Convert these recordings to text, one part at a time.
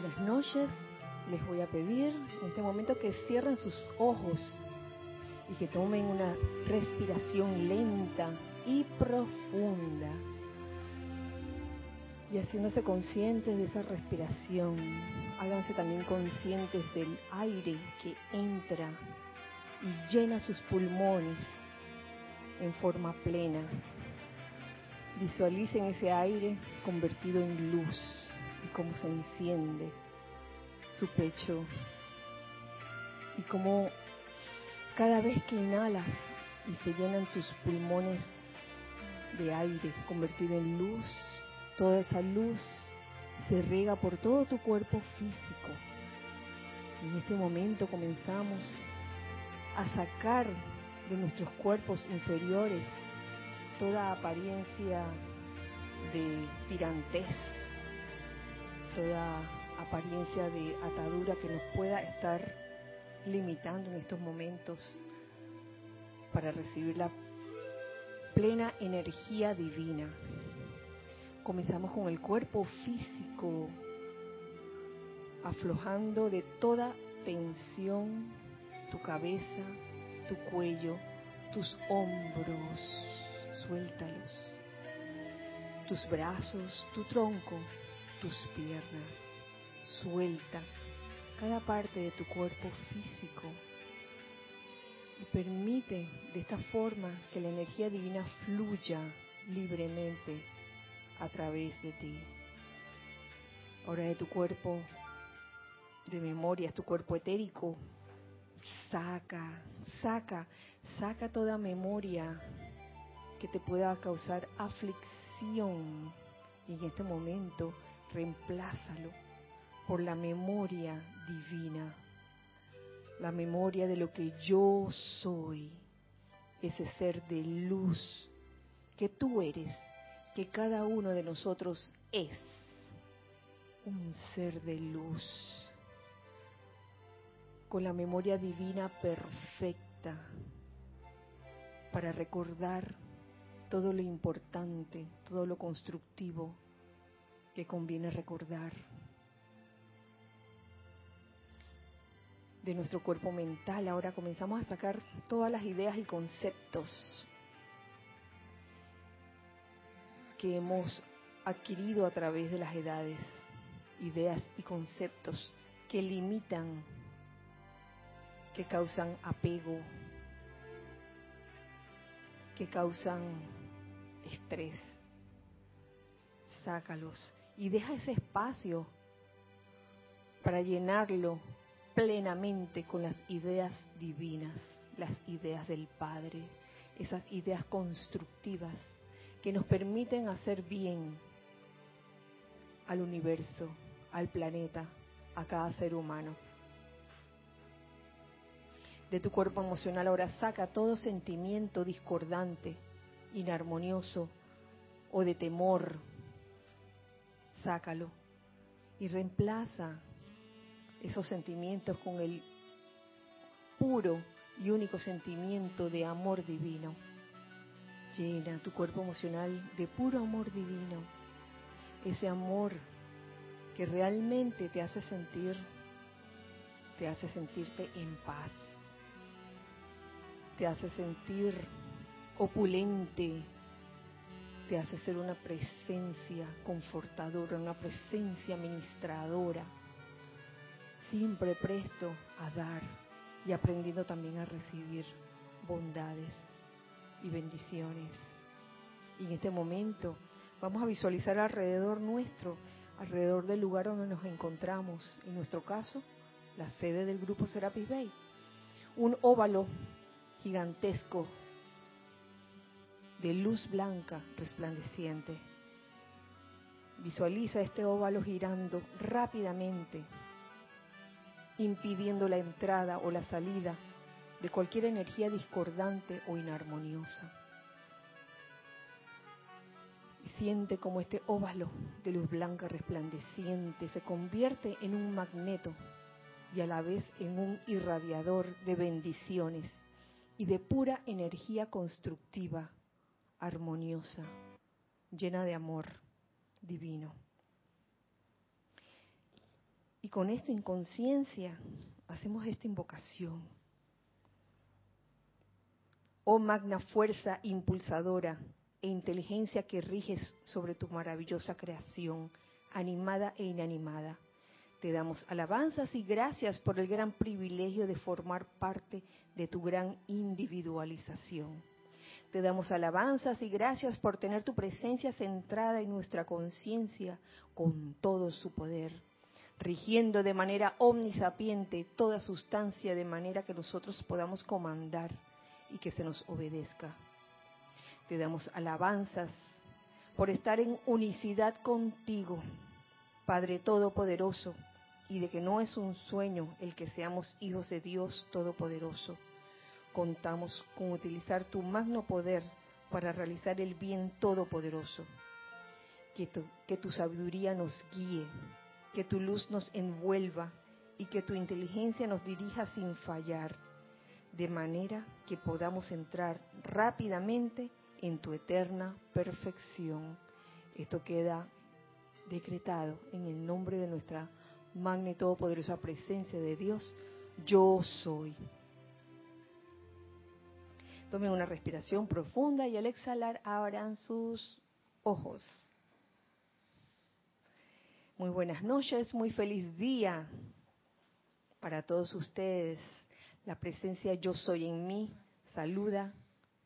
Buenas noches. Les voy a pedir en este momento que cierren sus ojos y que tomen una respiración lenta y profunda. Y haciéndose conscientes de esa respiración, háganse también conscientes del aire que entra y llena sus pulmones en forma plena. Visualicen ese aire convertido en luz y cómo se enciende su pecho y cómo cada vez que inhalas y se llenan tus pulmones de aire convertido en luz, toda esa luz se riega por todo tu cuerpo físico. Y en este momento comenzamos a sacar de nuestros cuerpos inferiores toda apariencia de tirantez, toda apariencia de atadura que nos pueda estar limitando en estos momentos para recibir la plena energía divina. Comenzamos con el cuerpo físico, aflojando de toda tensión tu cabeza, tu cuello, tus hombros, suéltalos, tus brazos, tu tronco, tus piernas, suelta cada parte de tu cuerpo físico. Y permite de esta forma que la energía divina fluya libremente a través de ti. Ahora de tu cuerpo de memoria, tu cuerpo etérico, saca, saca, saca toda memoria que te pueda causar aflicción y en este momento reemplázalo por la memoria divina, la memoria de lo que yo soy, ese ser de luz que tú eres, que cada uno de nosotros es un ser de luz, con la memoria divina perfecta, para recordar todo lo importante, todo lo constructivo que conviene recordar. De nuestro cuerpo mental ahora comenzamos a sacar todas las ideas y conceptos que hemos adquirido a través de las edades, ideas y conceptos que limitan, que causan apego, que causan estrés. Sácalos y deja ese espacio para llenarlo plenamente con las ideas divinas, las ideas del Padre, esas ideas constructivas que nos permiten hacer bien al universo, al planeta, a cada ser humano. De tu cuerpo emocional ahora saca todo sentimiento discordante, inarmonioso o de temor. Sácalo. Y reemplaza esos sentimientos con el puro y único sentimiento de amor divino. Llena tu cuerpo emocional de puro amor divino, ese amor que realmente te hace sentir, te hace sentirte en paz, te hace sentir opulente, te hace ser una presencia confortadora, una presencia ministradora, siempre presto a dar y aprendiendo también a recibir bondades y bendiciones. Y en este momento vamos a visualizar alrededor nuestro, alrededor del lugar donde nos encontramos, en nuestro caso, la sede del grupo Serapis Bay, un óvalo gigantesco de luz blanca resplandeciente. Visualiza este óvalo girando rápidamente, impidiendo la entrada o la salida de cualquier energía discordante o inarmoniosa. Siente como este óvalo de luz blanca resplandeciente se convierte en un magneto y a la vez en un irradiador de bendiciones y de pura energía constructiva, armoniosa, llena de amor divino. Y con esta inconsciencia hacemos esta invocación. Oh magna fuerza impulsadora e inteligencia que riges sobre tu maravillosa creación, animada e inanimada. Te damos alabanzas y gracias por el gran privilegio de formar parte de tu gran individualización. Te damos alabanzas y gracias por tener tu presencia centrada en nuestra conciencia con todo su poder, rigiendo de manera omnisapiente toda sustancia de manera que nosotros podamos comandar y que se nos obedezca. Te damos alabanzas por estar en unicidad contigo, Padre Todopoderoso, y de que no es un sueño el que seamos hijos de Dios Todopoderoso. Contamos con utilizar tu magno poder para realizar el bien todopoderoso. Que tu, sabiduría nos guíe, que tu luz nos envuelva y que tu inteligencia nos dirija sin fallar de manera que podamos entrar rápidamente en tu eterna perfección. Esto queda decretado en el nombre de nuestra magna y todopoderosa presencia de Dios. Yo soy. Tomen una respiración profunda y al exhalar abran sus ojos. Muy buenas noches, muy feliz día para todos ustedes. La presencia yo soy en mí saluda,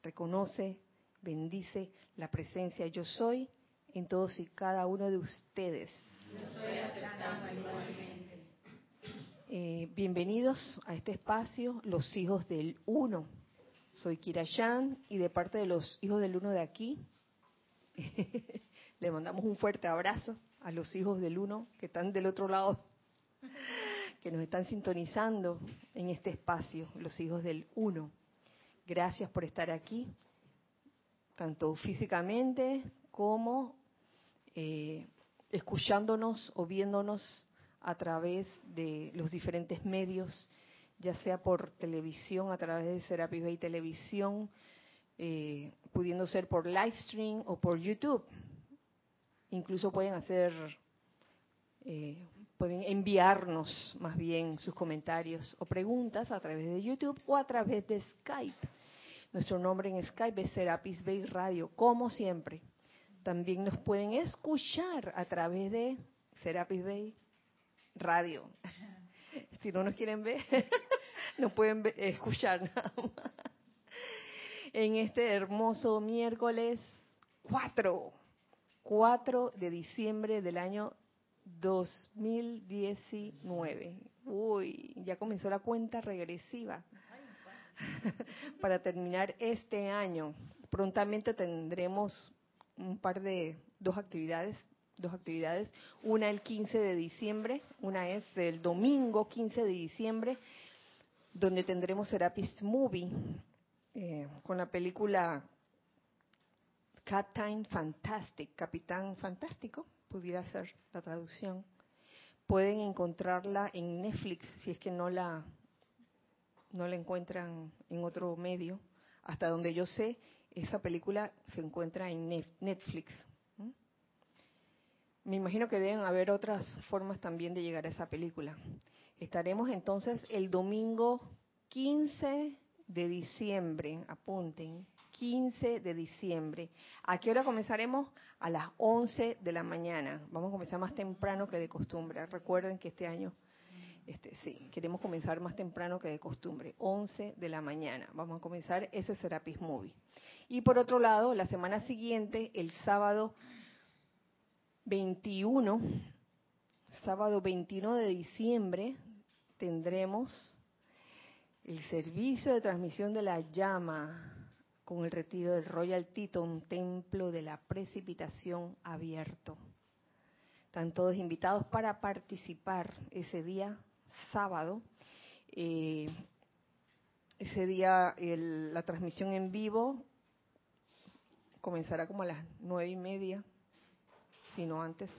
reconoce, bendice la presencia yo soy en todos y cada uno de ustedes. Eh, bienvenidos a este espacio, los hijos del uno. Soy Kirayan y de parte de los hijos del uno de aquí, le mandamos un fuerte abrazo a los hijos del uno que están del otro lado que nos están sintonizando en este espacio, los hijos del uno. Gracias por estar aquí, tanto físicamente como eh, escuchándonos o viéndonos a través de los diferentes medios, ya sea por televisión, a través de Serapis Bay Televisión, eh, pudiendo ser por live stream o por YouTube. Incluso pueden hacer eh, pueden enviarnos más bien sus comentarios o preguntas a través de YouTube o a través de Skype. Nuestro nombre en Skype es Serapis Bay Radio, como siempre. También nos pueden escuchar a través de Serapis Bay Radio. Si no nos quieren ver, nos pueden escuchar nada más. En este hermoso miércoles 4, 4 de diciembre del año 2019. Uy, ya comenzó la cuenta regresiva para terminar este año. Prontamente tendremos un par de dos actividades, dos actividades. Una el 15 de diciembre, una es el domingo 15 de diciembre, donde tendremos Serapis Movie eh, con la película Captain Fantastic, Capitán Fantástico, pudiera ser la traducción. Pueden encontrarla en Netflix si es que no la no la encuentran en otro medio. Hasta donde yo sé, esa película se encuentra en Netflix. Me imagino que deben haber otras formas también de llegar a esa película. Estaremos entonces el domingo 15 de diciembre, apunten, 15 de diciembre. ¿A qué hora comenzaremos? A las 11 de la mañana. Vamos a comenzar más temprano que de costumbre. Recuerden que este año, este, sí, queremos comenzar más temprano que de costumbre. 11 de la mañana. Vamos a comenzar ese Serapis Movie. Y por otro lado, la semana siguiente, el sábado 21, sábado 21 de diciembre, tendremos el servicio de transmisión de la llama con el retiro del Royal un templo de la precipitación abierto. Están todos invitados para participar ese día, sábado. Eh, ese día la transmisión en vivo comenzará como a las nueve y media, si no antes,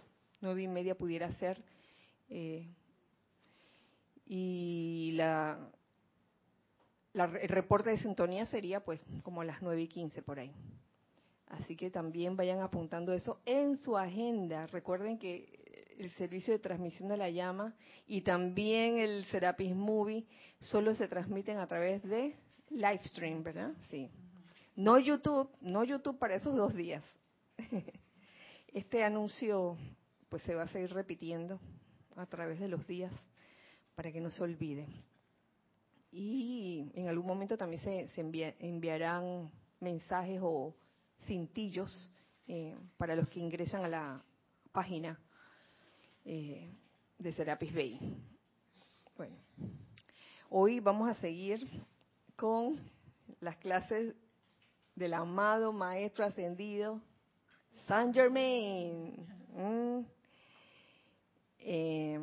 nueve y media pudiera ser. Eh, y la, el reporte de sintonía sería pues como las 9 y 15 por ahí. Así que también vayan apuntando eso en su agenda. Recuerden que el servicio de transmisión de la llama y también el Serapis Movie solo se transmiten a través de Livestream, ¿verdad? Sí. No YouTube, no YouTube para esos dos días. Este anuncio pues se va a seguir repitiendo a través de los días para que no se olvide. Y en algún momento también se, enviarán mensajes o cintillos eh, para los que ingresan a la página eh, de Serapis Bay. Bueno, hoy vamos a seguir con las clases del amado Maestro Ascendido Saint Germain. Mm. Eh,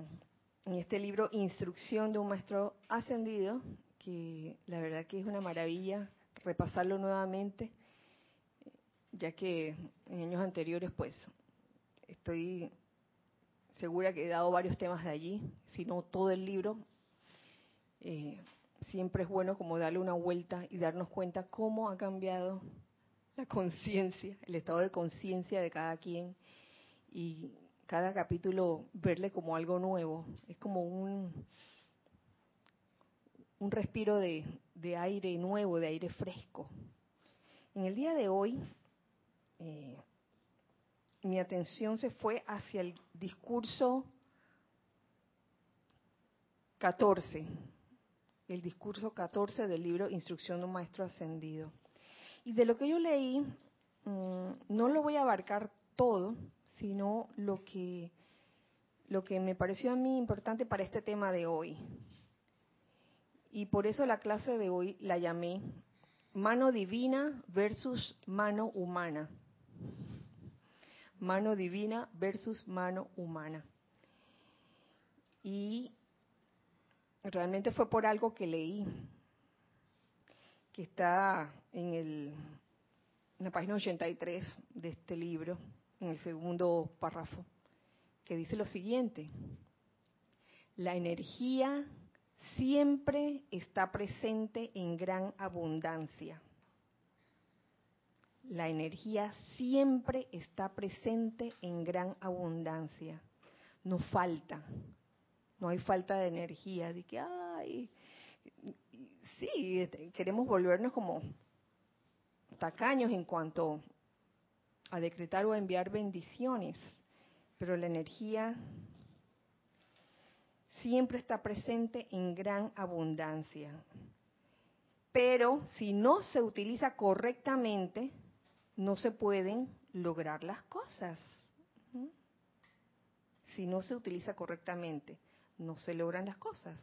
en este libro Instrucción de un Maestro Ascendido, que la verdad que es una maravilla repasarlo nuevamente, ya que en años anteriores pues estoy segura que he dado varios temas de allí, si no todo el libro. Eh, siempre es bueno como darle una vuelta y darnos cuenta cómo ha cambiado la conciencia, el estado de conciencia de cada quien y cada capítulo verle como algo nuevo. Es como un, un respiro de, de aire nuevo, de aire fresco. En el día de hoy, eh, mi atención se fue hacia el discurso 14, el discurso 14 del libro Instrucción de un Maestro Ascendido. Y de lo que yo leí, mm, no lo voy a abarcar todo, sino lo que, lo que me pareció a mí importante para este tema de hoy. Y por eso la clase de hoy la llamé Mano Divina versus Mano Humana mano divina versus mano humana. Y realmente fue por algo que leí, que está en, el, en la página 83 de este libro, en el segundo párrafo, que dice lo siguiente, la energía siempre está presente en gran abundancia la energía siempre está presente en gran abundancia. No falta. No hay falta de energía. De que, ay, sí, queremos volvernos como tacaños en cuanto a decretar o enviar bendiciones. Pero la energía siempre está presente en gran abundancia. Pero si no se utiliza correctamente, no se pueden lograr las cosas. Si no se utiliza correctamente, no se logran las cosas.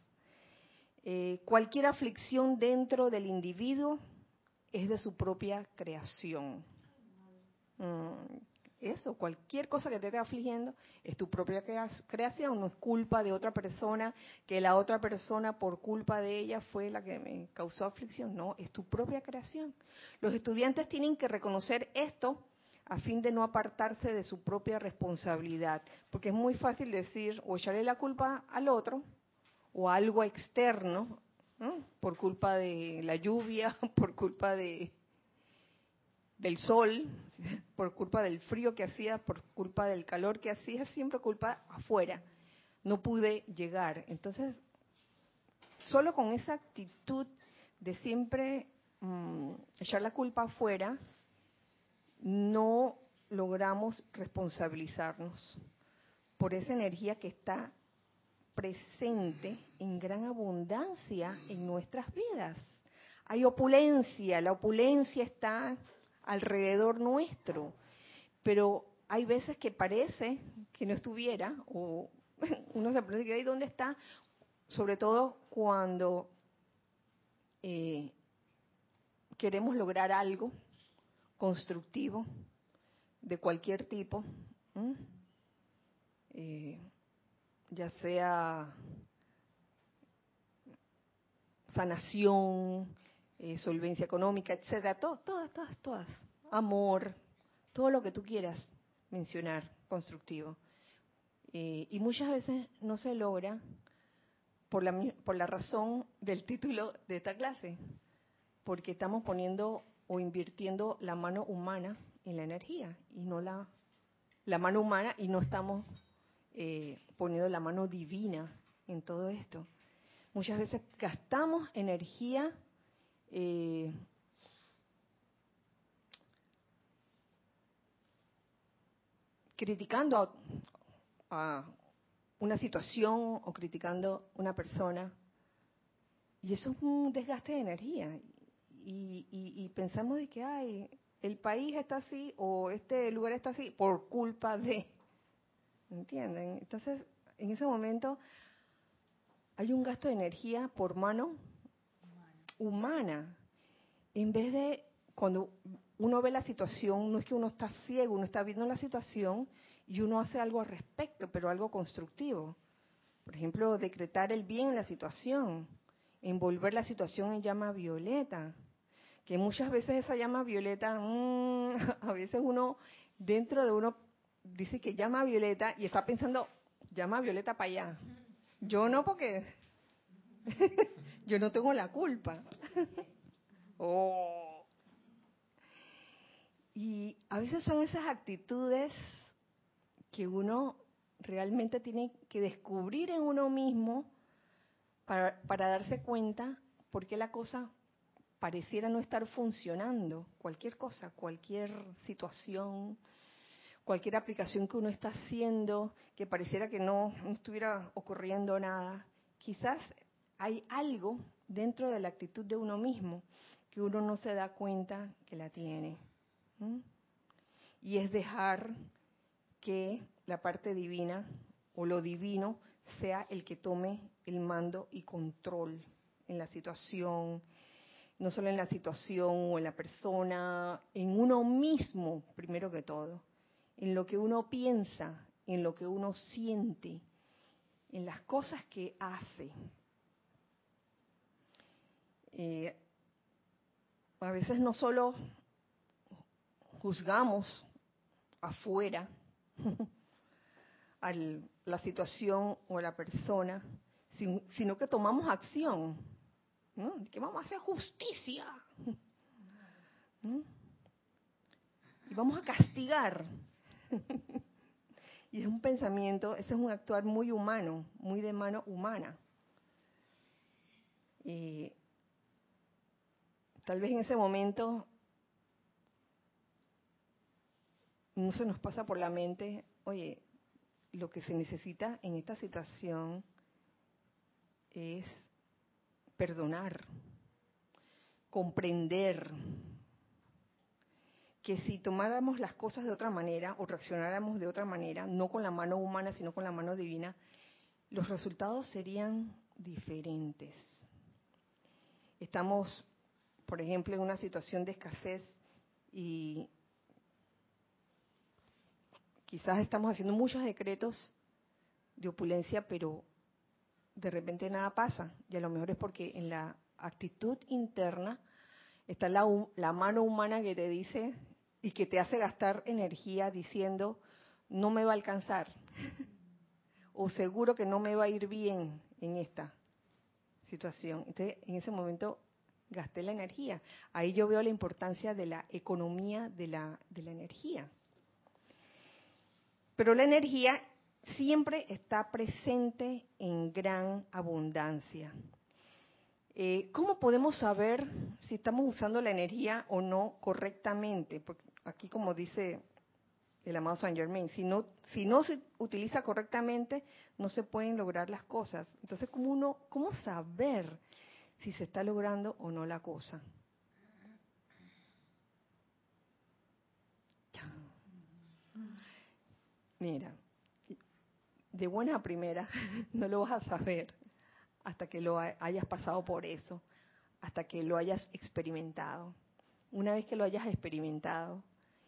Eh, cualquier aflicción dentro del individuo es de su propia creación. Mm, eso, cualquier cosa que te esté afligiendo es tu propia creación, no es culpa de otra persona, que la otra persona por culpa de ella fue la que me causó aflicción, no, es tu propia creación. Los estudiantes tienen que reconocer esto a fin de no apartarse de su propia responsabilidad, porque es muy fácil decir o echarle la culpa al otro o a algo externo, por culpa de la lluvia, por culpa de del sol, por culpa del frío que hacía, por culpa del calor que hacía, siempre culpa afuera. No pude llegar. Entonces, solo con esa actitud de siempre mm, echar la culpa afuera, no logramos responsabilizarnos por esa energía que está presente en gran abundancia en nuestras vidas. Hay opulencia, la opulencia está alrededor nuestro, pero hay veces que parece que no estuviera, o uno se pregunta, ¿y dónde está? Sobre todo cuando eh, queremos lograr algo constructivo de cualquier tipo, ya sea sanación, eh, solvencia económica, etcétera, todas, todas, todas, todas, amor, todo lo que tú quieras mencionar constructivo. Eh, y muchas veces no se logra por la, por la razón del título de esta clase, porque estamos poniendo o invirtiendo la mano humana en la energía y no la, la mano humana y no estamos eh, poniendo la mano divina en todo esto. Muchas veces gastamos energía eh, criticando a, una situación o criticando una persona. Y eso es un desgaste de energía. Y, pensamos de que ay, el país está así o este lugar está así por culpa de. ¿Entienden? Entonces, en ese momento hay un gasto de energía por mano humana. En vez de cuando uno ve la situación, no es que uno está ciego, uno está viendo la situación y uno hace algo al respecto, pero algo constructivo. Por ejemplo, decretar el bien en la situación, envolver la situación en llama violeta, que muchas veces esa llama violeta, mm, a veces uno dentro de uno dice que llama violeta y está pensando, llama violeta para allá. Yo no porque yo no tengo la culpa. oh. Y a veces son esas actitudes que uno realmente tiene que descubrir en uno mismo para, darse cuenta por qué la cosa pareciera no estar funcionando. Cualquier cosa, cualquier situación, cualquier aplicación que uno está haciendo, que pareciera que no, estuviera ocurriendo nada. Quizás hay algo dentro de la actitud de uno mismo que uno no se da cuenta que la tiene. Y es dejar que la parte divina o lo divino sea el que tome el mando y control en la situación, no solo en la situación o en la persona, en uno mismo, primero que todo, en lo que uno piensa, en lo que uno siente, en las cosas que hace. Eh, a veces no solo juzgamos afuera a la situación o a la persona, sino que tomamos acción, ¿no? que vamos a hacer justicia. Y vamos a castigar. y es un pensamiento, ese es un actuar muy humano, muy de mano humana. Y tal vez en ese momento no se nos pasa por la mente, oye, lo que se necesita en esta situación es perdonar, comprender que si tomáramos las cosas de otra manera o reaccionáramos de otra manera, no con la mano humana, sino con la mano divina, los resultados serían diferentes. Estamos, por ejemplo, en una situación de escasez y Quizás estamos haciendo muchos decretos de opulencia, pero de repente nada pasa. Y a lo mejor es porque en la actitud interna está la, la mano humana que te dice y que te hace gastar energía diciendo, no me va a alcanzar. o seguro que no me va a ir bien en esta situación. Entonces, en ese momento gasté la energía. Ahí yo veo la importancia de la economía de la, de la energía. Pero la energía siempre está presente en gran abundancia. Eh, ¿Cómo podemos saber si estamos usando la energía o no correctamente? Porque aquí, como dice el amado Saint Germain, si no, si no se utiliza correctamente, no se pueden lograr las cosas. Entonces, ¿cómo, uno, ¿cómo saber si se está logrando o no la cosa? Mira, de buena primera no lo vas a saber hasta que lo hayas pasado por eso, hasta que lo hayas experimentado. Una vez que lo hayas experimentado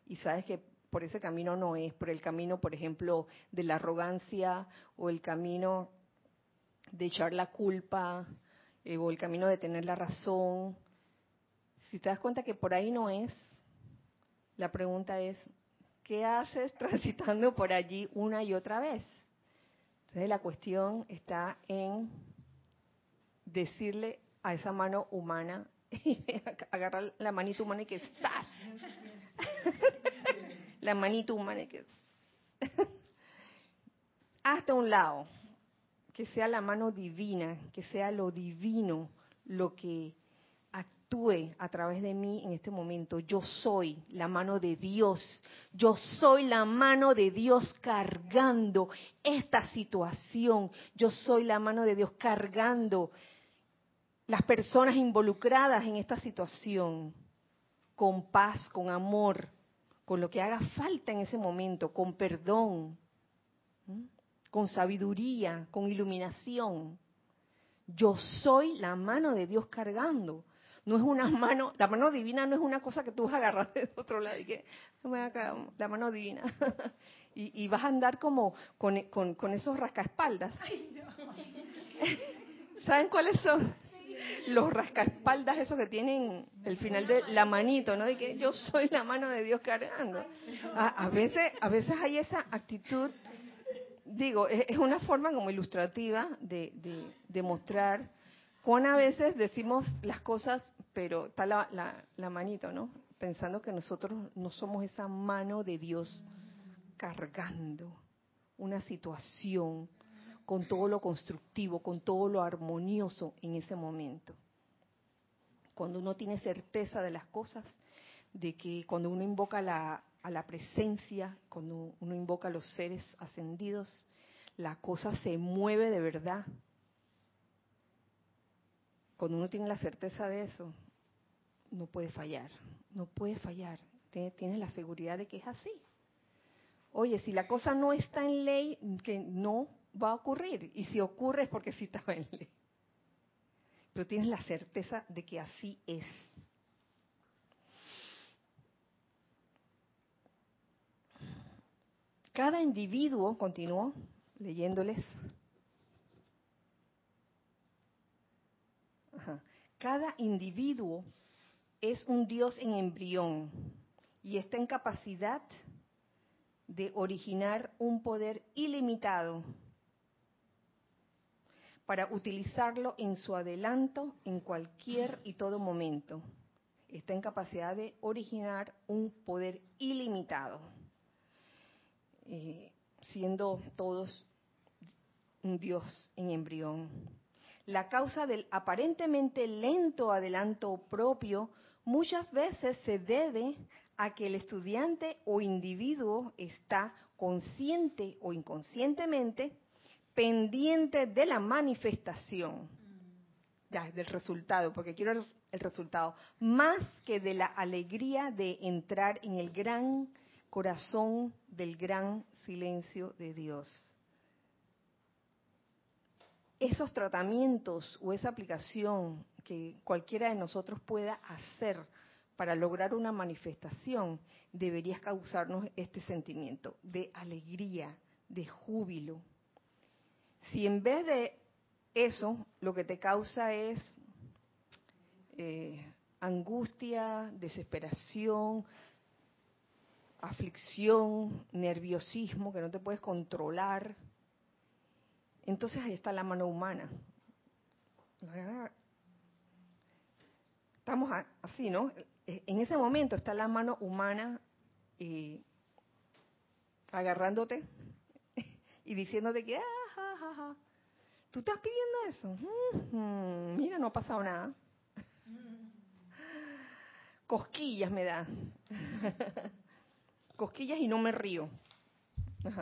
y sabes que por ese camino no es, por el camino, por ejemplo, de la arrogancia o el camino de echar la culpa eh, o el camino de tener la razón, si te das cuenta que por ahí no es, la pregunta es, ¿qué haces transitando por allí una y otra vez? Entonces la cuestión está en decirle a esa mano humana, agarrar la manita humana y que estás. la manita humana y que hasta un lado, que sea la mano divina, que sea lo divino lo que actúe a través de mí en este momento. Yo soy la mano de Dios. Yo soy la mano de Dios cargando esta situación. Yo soy la mano de Dios cargando las personas involucradas en esta situación con paz, con amor, con lo que haga falta en ese momento, con perdón, con sabiduría, con iluminación. Yo soy la mano de Dios cargando. No es una mano, la mano divina no es una cosa que tú vas a agarrar de otro lado y que la mano divina. y, vas a andar como con, con, esos rascaespaldas. ¿Saben cuáles son? Los rascaespaldas, esos que tienen el final de la manito, ¿no? De que yo soy la mano de Dios cargando. A, veces, a veces hay esa actitud, digo, es, una forma como ilustrativa de, de, mostrar Juan a veces decimos las cosas, pero está la, la, manito, ¿no? Pensando que nosotros no somos esa mano de Dios cargando una situación con todo lo constructivo, con todo lo armonioso en ese momento. Cuando uno tiene certeza de las cosas, de que cuando uno invoca a la presencia, cuando uno invoca a los seres ascendidos, la cosa se mueve de verdad, cuando uno tiene la certeza de eso, no puede fallar, no puede fallar. Tiene la seguridad de que es así. Oye, si la cosa no está en ley, que no va a ocurrir. Y si ocurre es porque sí estaba en ley. Pero tienes la certeza de que así es. Cada individuo, continuó leyéndoles, Cada individuo es un Dios en embrión y está en capacidad de originar un poder ilimitado para utilizarlo en su adelanto en cualquier y todo momento. Está en capacidad de originar un poder ilimitado, eh, siendo todos un Dios en embrión. La causa del aparentemente lento adelanto propio muchas veces se debe a que el estudiante o individuo está consciente o inconscientemente pendiente de la manifestación, ya, del resultado, porque quiero el resultado, más que de la alegría de entrar en el gran corazón del gran silencio de Dios. Esos tratamientos o esa aplicación que cualquiera de nosotros pueda hacer para lograr una manifestación debería causarnos este sentimiento de alegría, de júbilo. Si en vez de eso lo que te causa es eh, angustia, desesperación, aflicción, nerviosismo, que no te puedes controlar, entonces ahí está la mano humana. Estamos así, ¿no? En ese momento está la mano humana eh, agarrándote y diciéndote que, ah, tú estás pidiendo eso. mira, no ha pasado nada. Cosquillas me da. Cosquillas y no me río.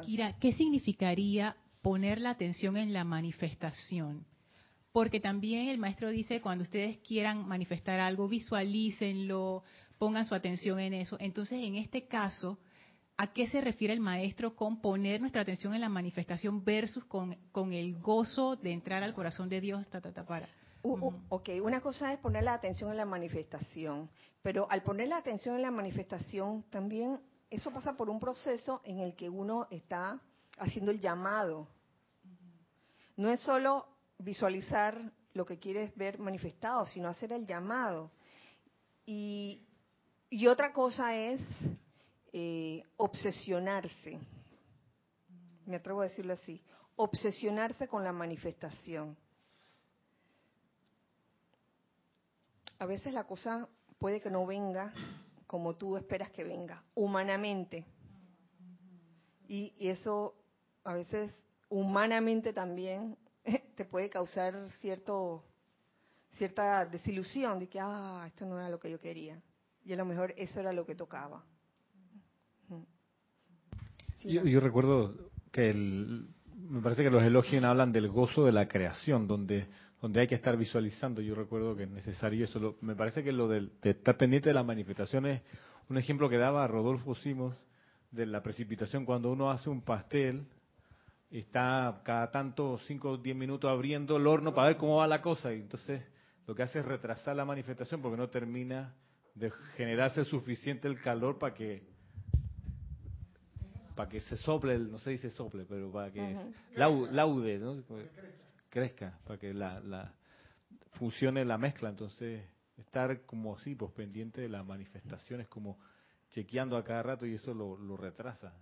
Kira, ¿qué significaría poner la atención en la manifestación. Porque también el maestro dice, cuando ustedes quieran manifestar algo, visualícenlo, pongan su atención en eso. Entonces, en este caso, ¿a qué se refiere el maestro con poner nuestra atención en la manifestación versus con, con el gozo de entrar al corazón de Dios? Ta, para. Ok, una cosa es poner la atención en la manifestación, pero al poner la atención en la manifestación, también eso pasa por un proceso en el que uno está haciendo el llamado no es solo visualizar lo que quieres ver manifestado, sino hacer el llamado. Y, otra cosa es eh, obsesionarse, me atrevo a decirlo así, obsesionarse con la manifestación. A veces la cosa puede que no venga como tú esperas que venga, humanamente. y eso a veces humanamente también te puede causar cierto cierta desilusión de que, ah, esto no era lo que yo quería. Y a lo mejor eso era lo que tocaba. Yo, recuerdo que el, me parece que los elogios hablan del gozo de la creación, donde donde hay que estar visualizando. Yo recuerdo que es necesario eso. me parece que lo de, estar pendiente de las manifestaciones, un ejemplo que daba Rodolfo Simos de la precipitación, cuando uno hace un pastel, está cada tanto 5 o 10 minutos abriendo el horno para ver cómo va la cosa, y entonces lo que hace es retrasar la manifestación porque no termina de generarse suficiente el calor para que para que se sople, no sé si se sople, pero para que laude, ¿no? crezca, para que la, la funcione la mezcla. Entonces, estar como así, pues pendiente de las manifestaciones, como chequeando a cada rato y eso lo, lo retrasa.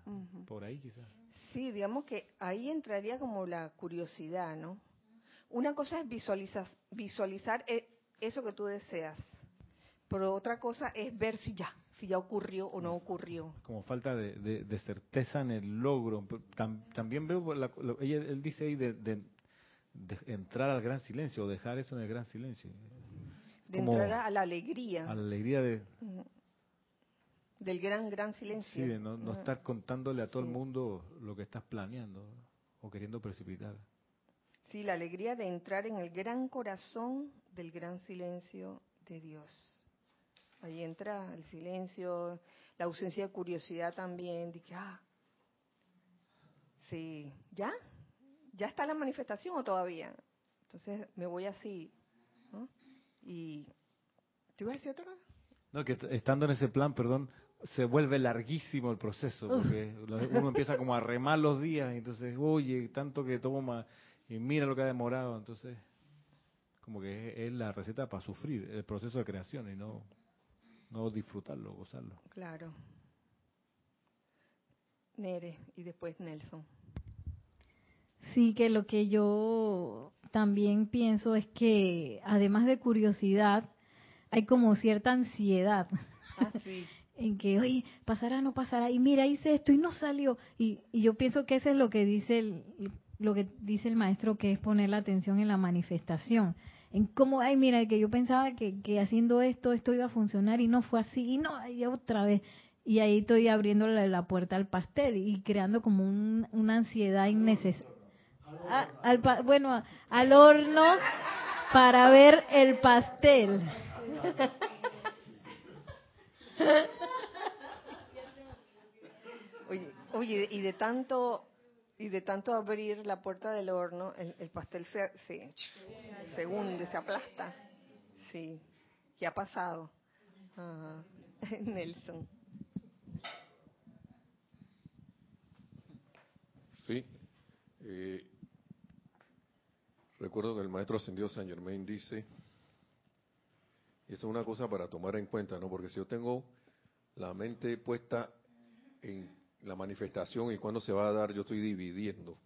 Por ahí quizás. Sí, digamos que ahí entraría como la curiosidad, ¿no? Una cosa es visualizar, visualizar eh, eso que tú deseas, pero otra cosa es ver si ya, si ya ocurrió o no ocurrió. Como falta de, de, certeza en el logro. también veo, ella, él dice ahí de, entrar al gran silencio o dejar eso en el gran silencio. De entrar a la alegría. A la alegría de... Del gran, gran silencio. Sí, de no, estar contándole a todo el mundo lo que estás planeando o queriendo precipitar. Sí, la alegría de entrar en el gran corazón del gran silencio de Dios. Ahí entra el silencio, la ausencia de curiosidad también, de que, ah, sí, ¿ya? ¿ya está la manifestación o todavía? Entonces me voy así. Y. ¿Te iba a decir otra cosa? No, que estando en ese plan, perdón, se vuelve larguísimo el proceso, porque uno empieza como a remar los días, y entonces, oye, tanto que toma, y mira lo que ha demorado, entonces, como que es, la receta para sufrir el proceso de creación y no, no disfrutarlo, gozarlo. Claro. Nere y después Nelson. Sí, que lo que yo también pienso es que además de curiosidad, hay como cierta ansiedad. Ah, en que, oye, pasará, no pasará, y mira, hice esto y no salió. Y, yo pienso que eso es lo que dice el, lo que dice el maestro, que es poner la atención en la manifestación. En cómo, ay, mira, que yo pensaba que, que haciendo esto, esto iba a funcionar y no fue así, y no, y otra vez. Y ahí estoy abriendo la, puerta al pastel y creando como una ansiedad innecesaria al, bueno, al horno para ver el pastel. Oye, y de tanto y de tanto abrir la puerta del horno, el, pastel se, se, hunde, se aplasta. Sí, ¿qué ha pasado? Nelson. Sí, eh, Recuerdo que el maestro ascendido San Germain dice, y eso es una cosa para tomar en cuenta, ¿no? Porque si yo tengo la mente puesta en la manifestación y cuando se va a dar, yo estoy dividiendo.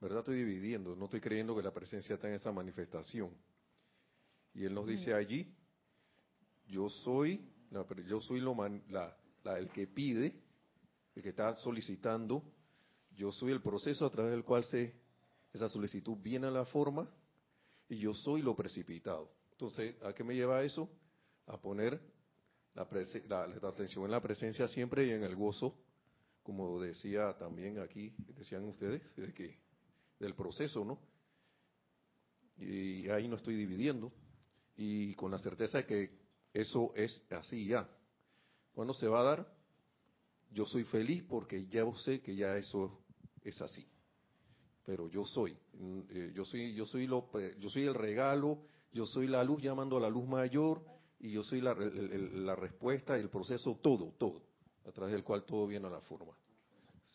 ¿Verdad? Estoy dividiendo, no estoy creyendo que la presencia está en esa manifestación. Y él nos dice allí, yo soy, yo soy lo el que pide, el que está solicitando, yo soy el proceso a través del cual se esa solicitud viene a la forma y yo soy lo precipitado. Entonces, ¿a qué me lleva eso? A poner la, atención en la presencia siempre y en el gozo, como decía también aquí, decían ustedes, de que del proceso, ¿no? Y ahí no estoy dividiendo y con la certeza de que eso es así ya. ¿Cuándo se va a dar? Yo soy feliz porque ya sé que ya eso es así pero yo soy, eh, yo soy, yo soy lo, yo soy el regalo, yo soy la luz llamando a la luz mayor y yo soy la, la respuesta, el proceso, todo, todo, a través del cual todo viene a la forma.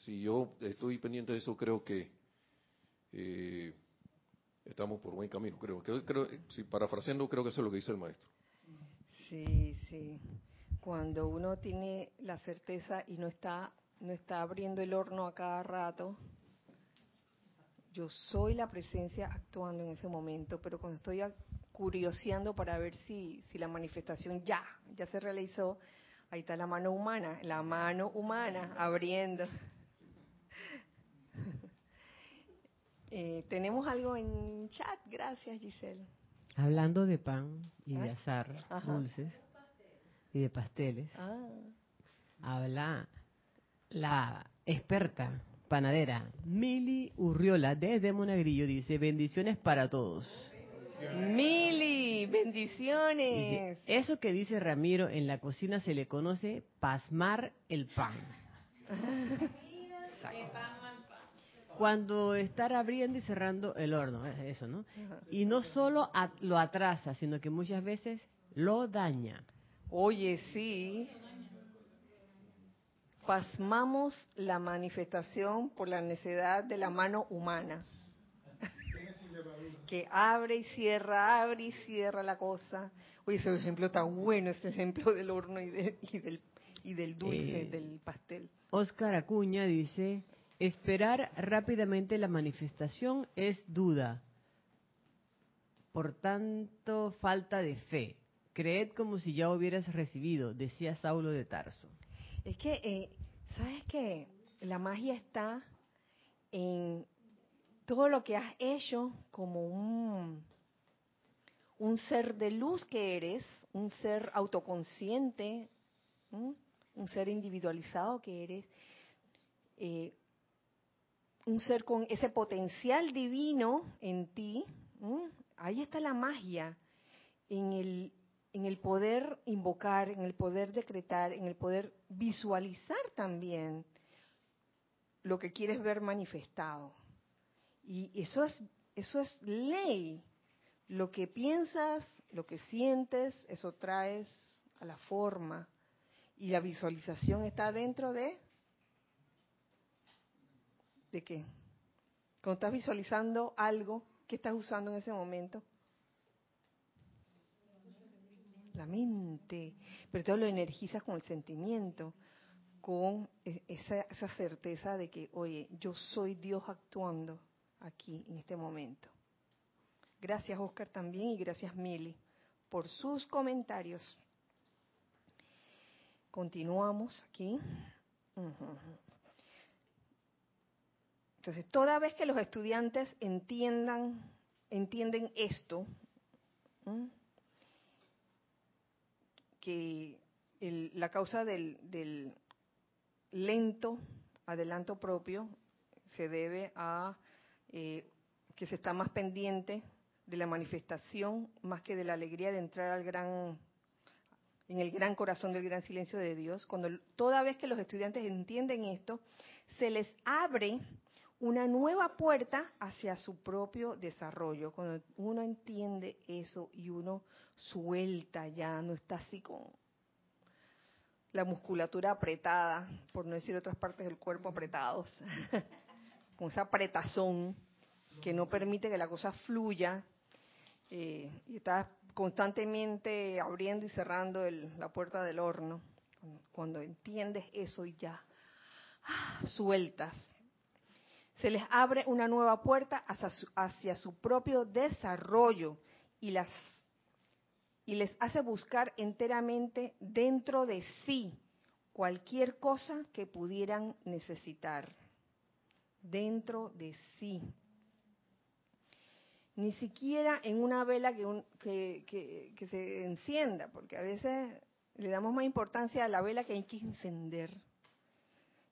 Si yo estoy pendiente de eso, creo que eh, estamos por buen camino. Creo, creo, creo si parafraseando, creo que eso es lo que dice el maestro. Sí, sí. Cuando uno tiene la certeza y no está, no está abriendo el horno a cada rato, yo soy la presencia actuando en ese momento, pero cuando estoy curioseando para ver si, si la manifestación ya, ya se realizó, ahí está la mano humana, la mano humana abriendo. Eh, tenemos algo en chat, gracias Giselle. Hablando de pan y de azar, dulces y de pasteles, ah. habla la experta panadera Mili Urriola desde Monagrillo, dice bendiciones para todos. Mili, bendiciones. eso que dice Ramiro en la cocina se le conoce pasmar el pan. Cuando estar abriendo y cerrando el horno, eso, ¿no? Y no solo lo atrasa, sino que muchas veces lo daña. Oye, sí. Pasmamos la manifestación por la necesidad de la mano humana. Que abre y cierra, abre y cierra la cosa. Oye, ese ejemplo está bueno, ese ejemplo del horno y, del, y del dulce, eh, del pastel. Oscar Acuña dice, esperar rápidamente la manifestación es duda. Por tanto, falta de fe. Creed como si ya hubieras recibido, decía Saulo de Tarso. Es que, eh, ¿sabes qué? La magia está en todo lo que has hecho como un, un ser de luz que eres, un ser autoconsciente, un ser individualizado que eres, eh, un ser con ese potencial divino en ti, ahí está la magia, en el, en el poder invocar, en el poder decretar, en el poder visualizar también lo que quieres ver manifestado. Y eso es, eso es ley. Lo que piensas, lo que sientes, eso traes a la forma. Y la visualización está dentro de... ¿De qué? Cuando estás visualizando algo, ¿qué estás usando en ese momento? La mente. Pero todo lo energizas con el sentimiento, con e, esa, esa certeza de que, oye, yo soy Dios actuando aquí en este momento. Gracias Oscar también y gracias Mili por sus comentarios. Continuamos aquí. Entonces, toda vez que los estudiantes entiendan, entienden esto, que la causa del, del, lento adelanto propio se debe a eh, que se está más pendiente de la manifestación más que de la alegría de entrar al gran en el gran corazón del gran silencio de Dios, cuando toda vez que los estudiantes entienden esto, se les abre una nueva puerta hacia su propio desarrollo. Cuando uno entiende eso y uno suelta ya, no está así con la musculatura apretada, por no decir otras partes del cuerpo apretados, con esa apretazón que no permite que la cosa fluya, eh, y está constantemente abriendo y cerrando la puerta del horno. Cuando entiendes eso y ya ah, sueltas, se les abre una nueva puerta hacia su, hacia su propio desarrollo y las y les hace buscar enteramente dentro de sí cualquier cosa que pudieran necesitar dentro de sí ni siquiera en una vela que, que, se encienda, porque a veces le damos más importancia a la vela que hay que encender.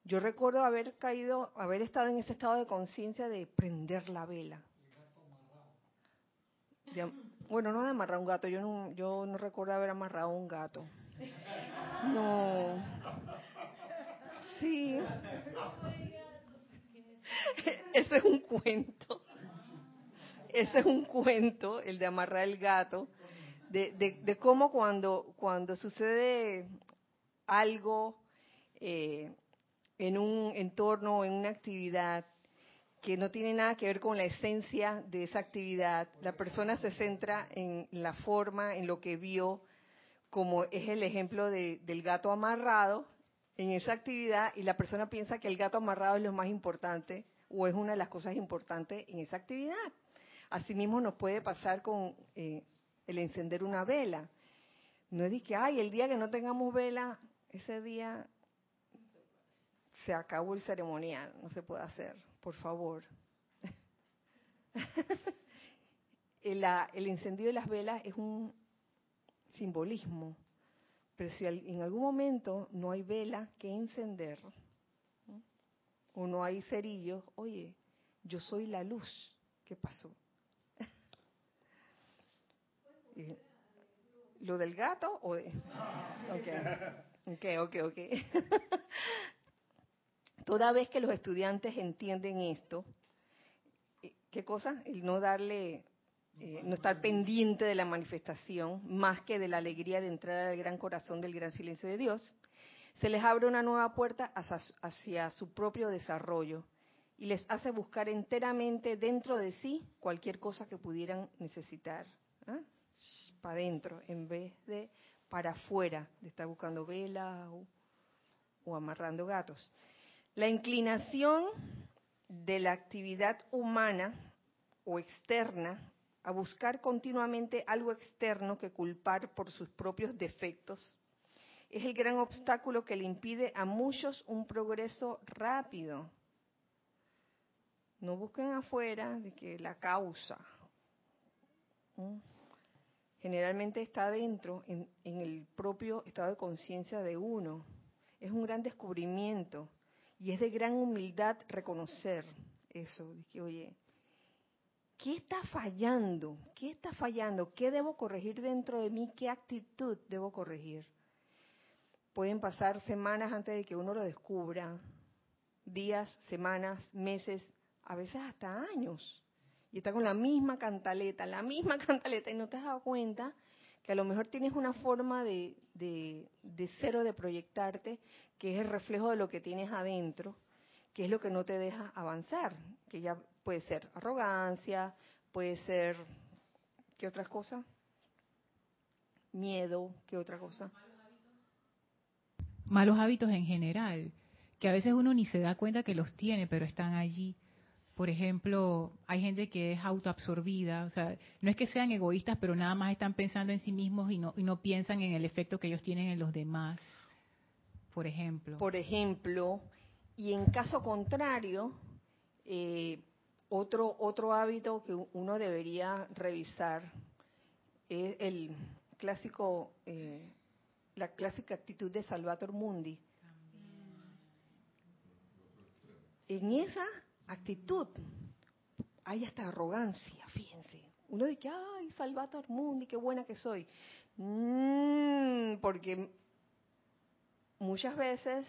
Yo recuerdo haber caído, haber estado en ese estado de conciencia de prender la vela. bueno, no de amarrar un gato, yo no, yo no recuerdo haber amarrado un gato. No. Sí. Ese es un cuento. Ese es un cuento, el de amarrar el gato, de, de, cómo cuando, cuando sucede algo eh, en un entorno, en una actividad que no tiene nada que ver con la esencia de esa actividad, la persona se centra en la forma, en lo que vio, como es el ejemplo del gato amarrado en esa actividad, y la persona piensa que el gato amarrado es lo más importante o es una de las cosas importantes en esa actividad. Asimismo nos puede pasar con eh, el encender una vela. No es de que, ay, el día que no tengamos vela, ese día se acabó el ceremonial, no se puede hacer, por favor. el, el encendido de las velas es un simbolismo, pero si en algún momento no hay vela que encender, o no hay cerillos, oye, yo soy la luz. ¿Qué pasó? ¿Lo del gato? O de... Ok, ok, ok. Toda vez que los estudiantes entienden esto, eh, ¿qué cosa? El no darle, eh, no estar pendiente de la manifestación, más que de la alegría de entrar al gran corazón del gran silencio de Dios, se les abre una nueva puerta hacia, su propio desarrollo y les hace buscar enteramente dentro de sí cualquier cosa que pudieran necesitar. ¿ah? Para adentro, en vez de para afuera, de estar buscando velas o amarrando gatos. La inclinación de la actividad humana o externa a buscar continuamente algo externo que culpar por sus propios defectos es el gran obstáculo que le impide a muchos un progreso rápido. No busquen afuera de que la causa generalmente está dentro, en, el propio estado de conciencia de uno. Es un gran descubrimiento y es de gran humildad reconocer eso, de que, oye, ¿qué está fallando? ¿Qué está fallando? ¿Qué debo corregir dentro de mí? ¿Qué actitud debo corregir? Pueden pasar semanas antes de que uno lo descubra, días, semanas, meses, a veces hasta años. Y está con la misma cantaleta, la misma cantaleta, y no te has dado cuenta que a lo mejor tienes una forma de, de, de cero de proyectarte, que es el reflejo de lo que tienes adentro, que es lo que no te deja avanzar, que ya puede ser arrogancia, puede ser, ¿qué otras cosas? Miedo, ¿qué otra cosa? Malos hábitos en general, que a veces uno ni se da cuenta que los tiene, pero están allí. Por ejemplo, hay gente que es autoabsorbida, o sea, no es que sean egoístas, pero nada más están pensando en sí mismos y no, y no piensan en el efecto que ellos tienen en los demás. Por ejemplo. Por ejemplo, y en caso contrario, eh, otro, otro hábito que uno debería revisar es el clásico eh, la clásica actitud de Salvator Mundi. En esa actitud hay hasta arrogancia, fíjense. Uno dice, ay, Salvator Mundi, qué buena que soy. Mm, porque muchas veces,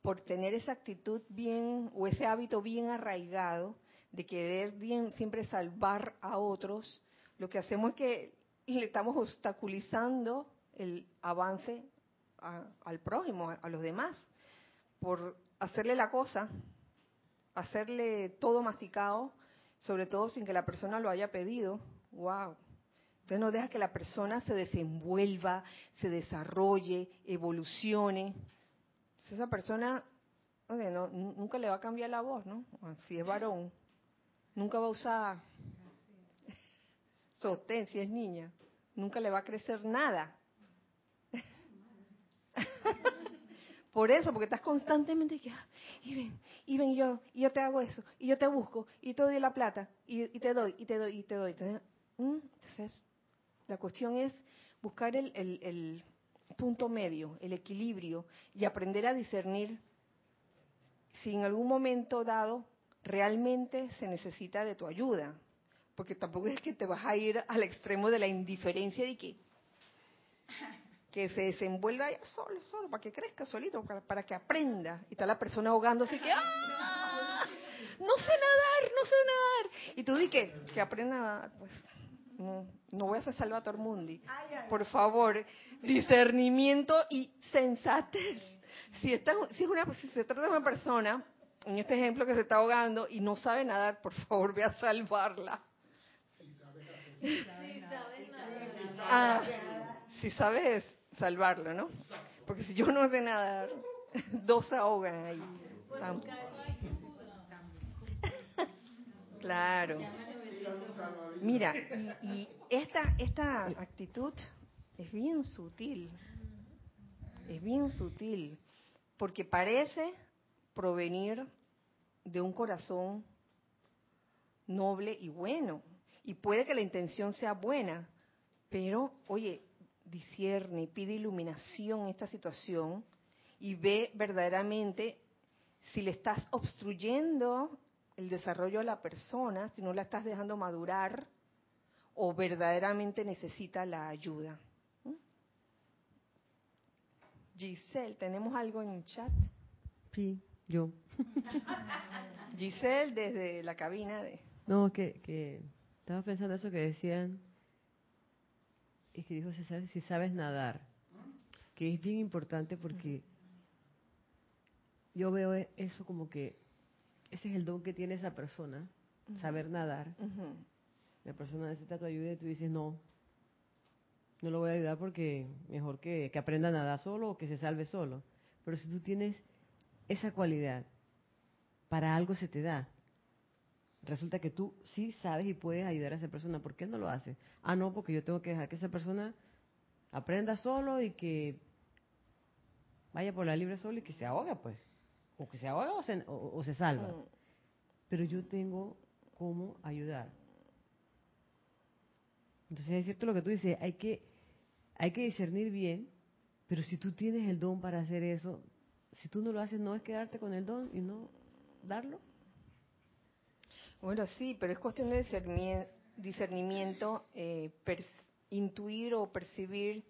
por tener esa actitud bien, o ese hábito bien arraigado, de querer bien, siempre salvar a otros, lo que hacemos es que le estamos obstaculizando el avance al prójimo, a, los demás, por hacerle la cosa, hacerle todo masticado, sobre todo sin que la persona lo haya pedido. ¡Wow! Entonces no deja que la persona se desenvuelva, se desarrolle, evolucione. esa persona no, nunca le va a cambiar la voz, ¿no? Si es varón, nunca va a usar sostén si es niña, nunca le va a crecer nada. Por eso, porque estás constantemente que, ah, y ven, y ven yo, y yo te hago eso, y yo te busco, y te doy la plata, y, te doy, y te doy, y te doy. ¿mm? Entonces, la cuestión es buscar el, el punto medio, el equilibrio, y aprender a discernir si en algún momento dado realmente se necesita de tu ayuda. Porque tampoco es que te vas a ir al extremo de la indiferencia de que que se desenvuelva solo, solo, para que crezca solito, para, que aprenda. Y está la persona ahogándose que, ¡ah! No sé nadar, no sé nadar. Y tú di que, que aprenda a nadar, pues. No, voy a ser Salvator Mundi. Por favor, discernimiento y sensatez. Si, está, si, es una, si se trata de una persona, en este ejemplo que se está ahogando y no sabe nadar, por favor, ve a salvarla. Si sabes nadar. Ah, si sabes salvarlo, ¿no? Porque si yo no sé nadar, dos ahogan ahí. Claro. Mira, y, esta, esta actitud es bien sutil, es bien sutil, porque parece provenir de un corazón noble y bueno. Y puede que la intención sea buena, pero, oye, discierne, pide iluminación en esta situación y ve verdaderamente si le estás obstruyendo el desarrollo de la persona, si no la estás dejando madurar o verdaderamente necesita la ayuda. ¿Mm? Giselle, ¿tenemos algo en el chat? Sí, yo. Giselle desde la cabina de... No, que, que estaba pensando eso que decían, dijo César, si sabes nadar, que es bien importante porque yo veo eso como que ese es el don que tiene esa persona, saber nadar. La persona necesita tu ayuda y tú dices, no, no lo voy a ayudar porque mejor que, que aprenda a nadar solo o que se salve solo. Pero si tú tienes esa cualidad, para algo se te da. Resulta que tú sí sabes y puedes ayudar a esa persona. ¿Por qué no lo haces? Ah, no, porque yo tengo que dejar que esa persona aprenda solo y que vaya por la libre solo y que se ahoga, pues o que se ahoga o se, o, se salva. Mm. Pero yo tengo cómo ayudar. Entonces es cierto lo que tú dices, hay que, hay que discernir bien, pero si tú tienes el don para hacer eso, si tú no lo haces, no es quedarte con el don y no darlo. Bueno, sí, pero es cuestión de discernimiento, eh, intuir o percibir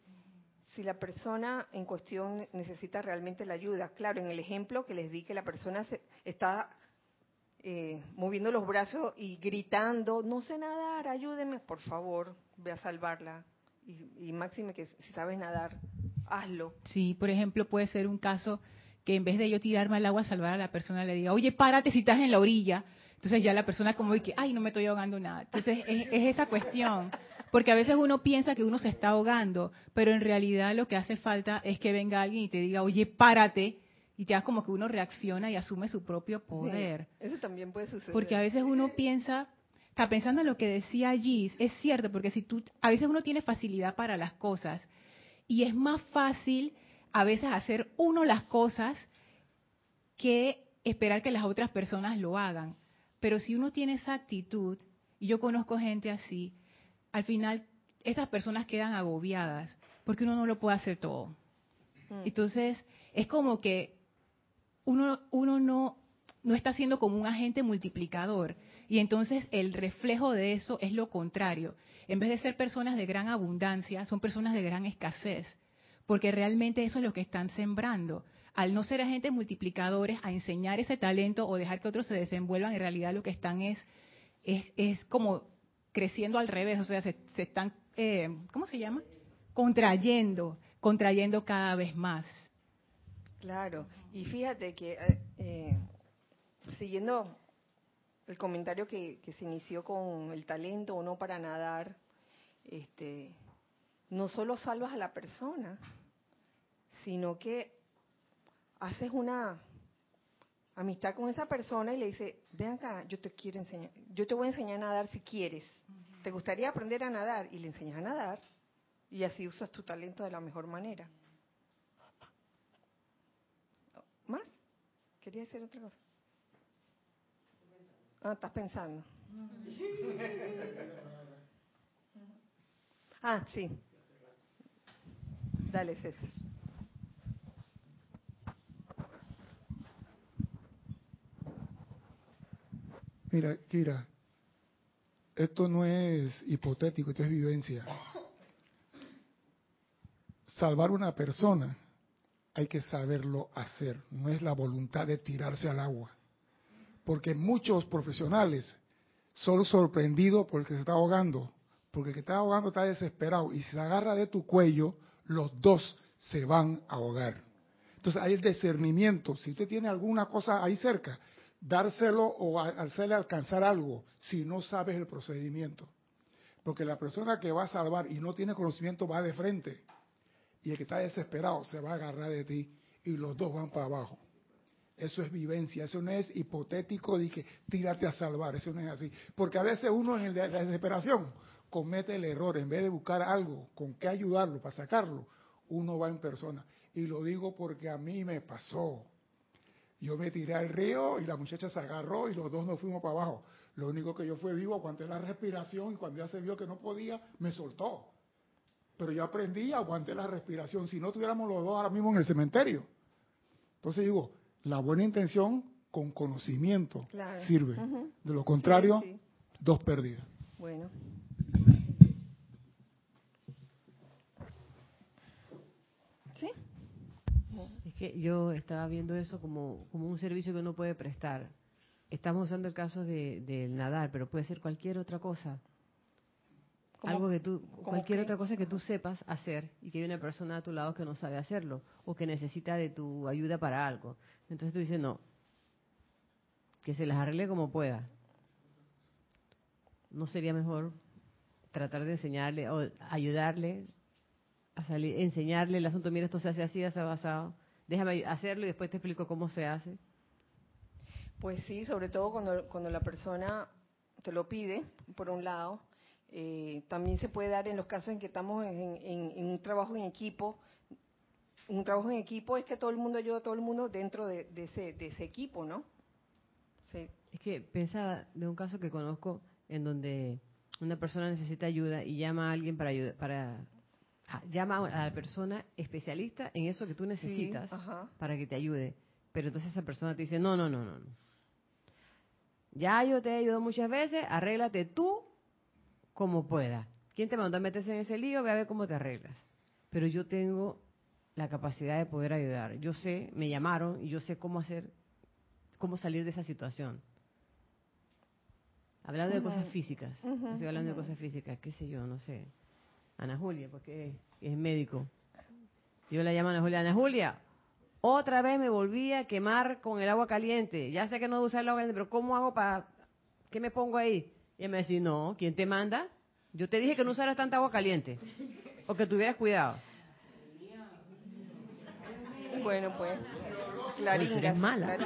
si la persona en cuestión necesita realmente la ayuda. Claro, en el ejemplo que les di que la persona se, está eh, moviendo los brazos y gritando, no sé nadar, ayúdeme, por favor, ve a salvarla. Y, y máxime que si sabes nadar, hazlo. Sí, por ejemplo, puede ser un caso que en vez de yo tirarme al agua a salvar a la persona, le diga, oye, párate si estás en la orilla. Entonces ya la persona como que, ay, no me estoy ahogando nada. Entonces es, es esa cuestión. Porque a veces uno piensa que uno se está ahogando, pero en realidad lo que hace falta es que venga alguien y te diga, oye, párate, y ya como que uno reacciona y asume su propio poder. eso también puede suceder. Porque a veces uno piensa, está pensando en lo que decía Gis, es cierto, porque si tú, a veces uno tiene facilidad para las cosas, y es más fácil a veces hacer uno las cosas que esperar que las otras personas lo hagan. Pero si uno tiene esa actitud, y yo conozco gente así, al final esas personas quedan agobiadas porque uno no lo puede hacer todo. Mm. Entonces, es como que uno, uno no, no está siendo como un agente multiplicador. Y entonces el reflejo de eso es lo contrario. En vez de ser personas de gran abundancia, son personas de gran escasez. Porque realmente eso es lo que están sembrando. Al no ser agentes multiplicadores, a enseñar ese talento o dejar que otros se desenvuelvan, en realidad lo que están es, es, es como creciendo al revés, o sea, se, están, eh, ¿cómo se llama? Contrayendo, contrayendo cada vez más. Claro, y fíjate que eh, eh, siguiendo el comentario que, se inició con el talento o no para nadar, este, no solo salvas a la persona, sino que haces una amistad con esa persona y le dice, ven acá, yo te quiero enseñar, yo te voy a enseñar a nadar si quieres. ¿Te gustaría aprender a nadar? Y le enseñas a nadar y así usas tu talento de la mejor manera. ¿Más? ¿Quería decir otra cosa? Ah, estás pensando. Ah, sí. Dale, César. Mira, Kira, esto no es hipotético, esto es vivencia. Salvar una persona hay que saberlo hacer, no es la voluntad de tirarse al agua. Porque muchos profesionales son sorprendidos porque se está ahogando, porque el que está ahogando está desesperado y si se agarra de tu cuello, los dos se van a ahogar. Entonces hay el discernimiento. Si usted tiene alguna cosa ahí cerca, dárselo o hacerle alcanzar algo si no sabes el procedimiento. Porque la persona que va a salvar y no tiene conocimiento va de frente. Y el que está desesperado se va a agarrar de ti y los dos van para abajo. Eso es vivencia, eso no es hipotético de que tírate a salvar, eso no es así. Porque a veces uno en la desesperación comete el error, en vez de buscar algo con qué ayudarlo para sacarlo, uno va en persona. Y lo digo porque a mí me pasó Yo me tiré al río y la muchacha se agarró y los dos nos fuimos para abajo. Lo único que yo fue vivo, aguanté la respiración y cuando ya se vio que no podía, me soltó. Pero yo aprendí aguanté la respiración. Si no tuviéramos los dos ahora mismo en el cementerio. Entonces digo, la buena intención con conocimiento sirve. De lo contrario, dos pérdidas. Bueno. Es que yo estaba viendo eso como, como un servicio que uno puede prestar. Estamos usando el caso del de, nadar, pero puede ser cualquier otra cosa. Algo que tú, cualquier otra cosa que tú sepas hacer y que hay una persona a tu lado que no sabe hacerlo o que necesita de tu ayuda para algo. Entonces tú dices, no, que se las arregle como pueda. ¿No sería mejor tratar de enseñarle o ayudarle a salir, enseñarle el asunto? Mira, esto se hace así, se ha basado déjame hacerlo y después te explico cómo se hace. Pues sí, sobre todo cuando, cuando la persona te lo pide, por un lado. Eh, también se puede dar en los casos en que estamos en, un trabajo en equipo. Un trabajo en equipo es que todo el mundo ayuda a todo el mundo dentro de, ese, de ese equipo, ¿no? Sí. Es que pensaba de un caso que conozco en donde una persona necesita ayuda y llama a alguien para, ayuda, para llama a la persona especialista en eso que tú necesitas para que te ayude. Pero entonces esa persona te dice, no, no, no, no. Ya yo te he ayudado muchas veces, arréglate tú como puedas. ¿Quién te mandó a meterse en ese lío? Ve a ver cómo te arreglas. Pero yo tengo la capacidad de poder ayudar. Yo sé, me llamaron y yo sé cómo hacer, cómo salir de esa situación. Hablando de cosas físicas. estoy hablando de cosas físicas, qué sé yo, no sé. Ana Julia, porque es médico. Yo la llamo Ana Julia, Ana Julia, otra vez me volví a quemar con el agua caliente. Ya sé que no usar el agua caliente, pero ¿cómo hago para... ¿Qué me pongo ahí? Y me dice, no, ¿quién te manda? Yo te dije que no usaras tanta agua caliente. O que tuvieras cuidado. Bueno, pues, claringas, mala.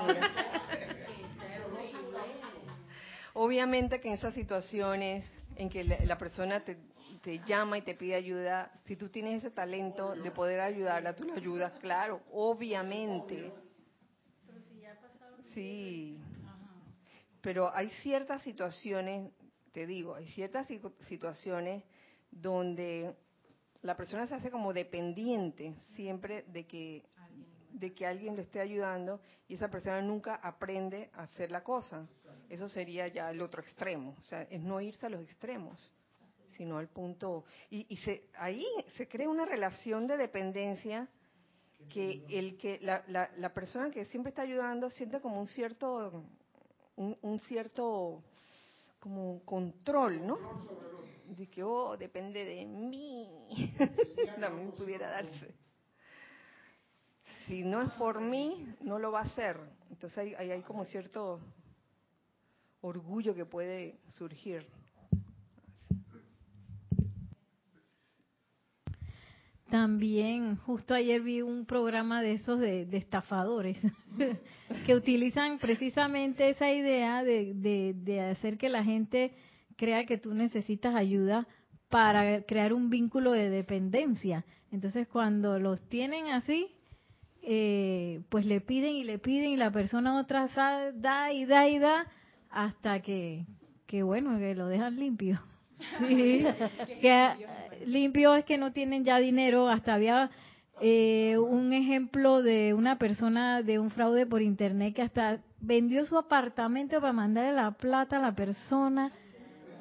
Obviamente que en esas situaciones en que la persona te, te llama y te pide ayuda, si tú tienes ese talento de poder ayudarla, tú la ayudas, claro, obviamente. Sí. Pero hay ciertas situaciones, te digo, hay ciertas situaciones donde la persona se hace como dependiente siempre de que de que alguien lo esté ayudando y esa persona nunca aprende a hacer la cosa. Eso sería ya el otro extremo, o sea, es no irse a los extremos sino al punto... Y, se, ahí se crea una relación de dependencia que el que la, la, persona que siempre está ayudando siente como un cierto un, cierto como control, ¿no? De que oh depende de mí, también pudiera darse. Si no es por mí, no lo va a hacer. Entonces ahí, ahí hay como cierto orgullo que puede surgir. También, justo ayer vi un programa de esos de, estafadores que utilizan precisamente esa idea de, de, hacer que la gente crea que tú necesitas ayuda para crear un vínculo de dependencia. Entonces, cuando los tienen así, eh, pues le piden y le piden y la persona otra da y da y da hasta que, que bueno, que lo dejan limpio. Sí, que limpio es que no tienen ya dinero. Hasta había eh, un ejemplo de una persona de un fraude por internet que hasta vendió su apartamento para mandarle la plata a la persona.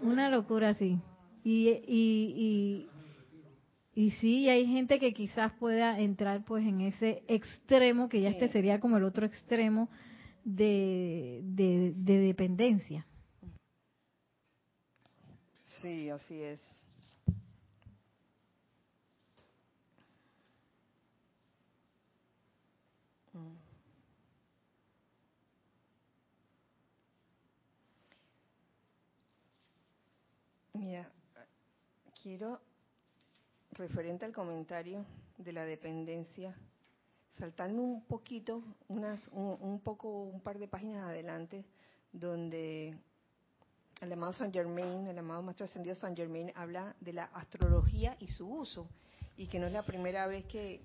Una locura así. Y, y, y, y sí, hay gente que quizás pueda entrar pues en ese extremo, que ya este sería como el otro extremo de, de, de dependencia. Sí, así es. Mm. Mira, quiero, referente al comentario de la dependencia, saltando un poquito, unas, un, un poco, un par de páginas adelante, donde el amado San Germain, el amado Maestro Ascendido San Germain, habla de la astrología y su uso, y que no es la primera vez que,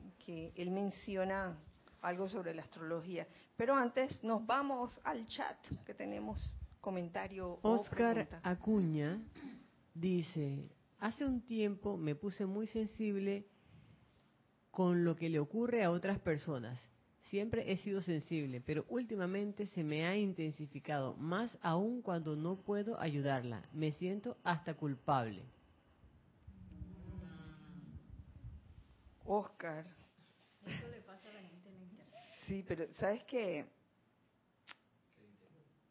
él menciona algo sobre la astrología. Pero antes nos vamos al chat, que tenemos comentario. Oscar Acuña dice, hace un tiempo me puse muy sensible con lo que le ocurre a otras personas. Siempre he sido sensible, pero últimamente se me ha intensificado, más aún cuando no puedo ayudarla. Me siento hasta culpable. Oscar. Eso le pasa a la gente Sí, pero ¿sabes qué?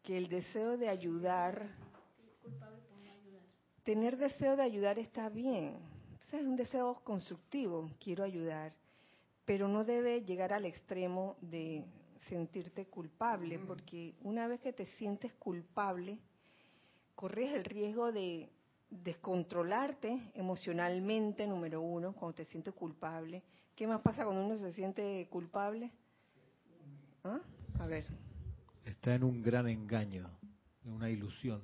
Que el deseo de ayudar, tener deseo de ayudar está bien. es un deseo constructivo, quiero ayudar, pero no debe llegar al extremo de sentirte culpable, porque una vez que te sientes culpable, corres el riesgo de descontrolarte emocionalmente, número uno, cuando te sientes culpable. ¿Qué más pasa cuando uno se siente culpable? ¿Ah? A ver. Está en un gran engaño, en una ilusión.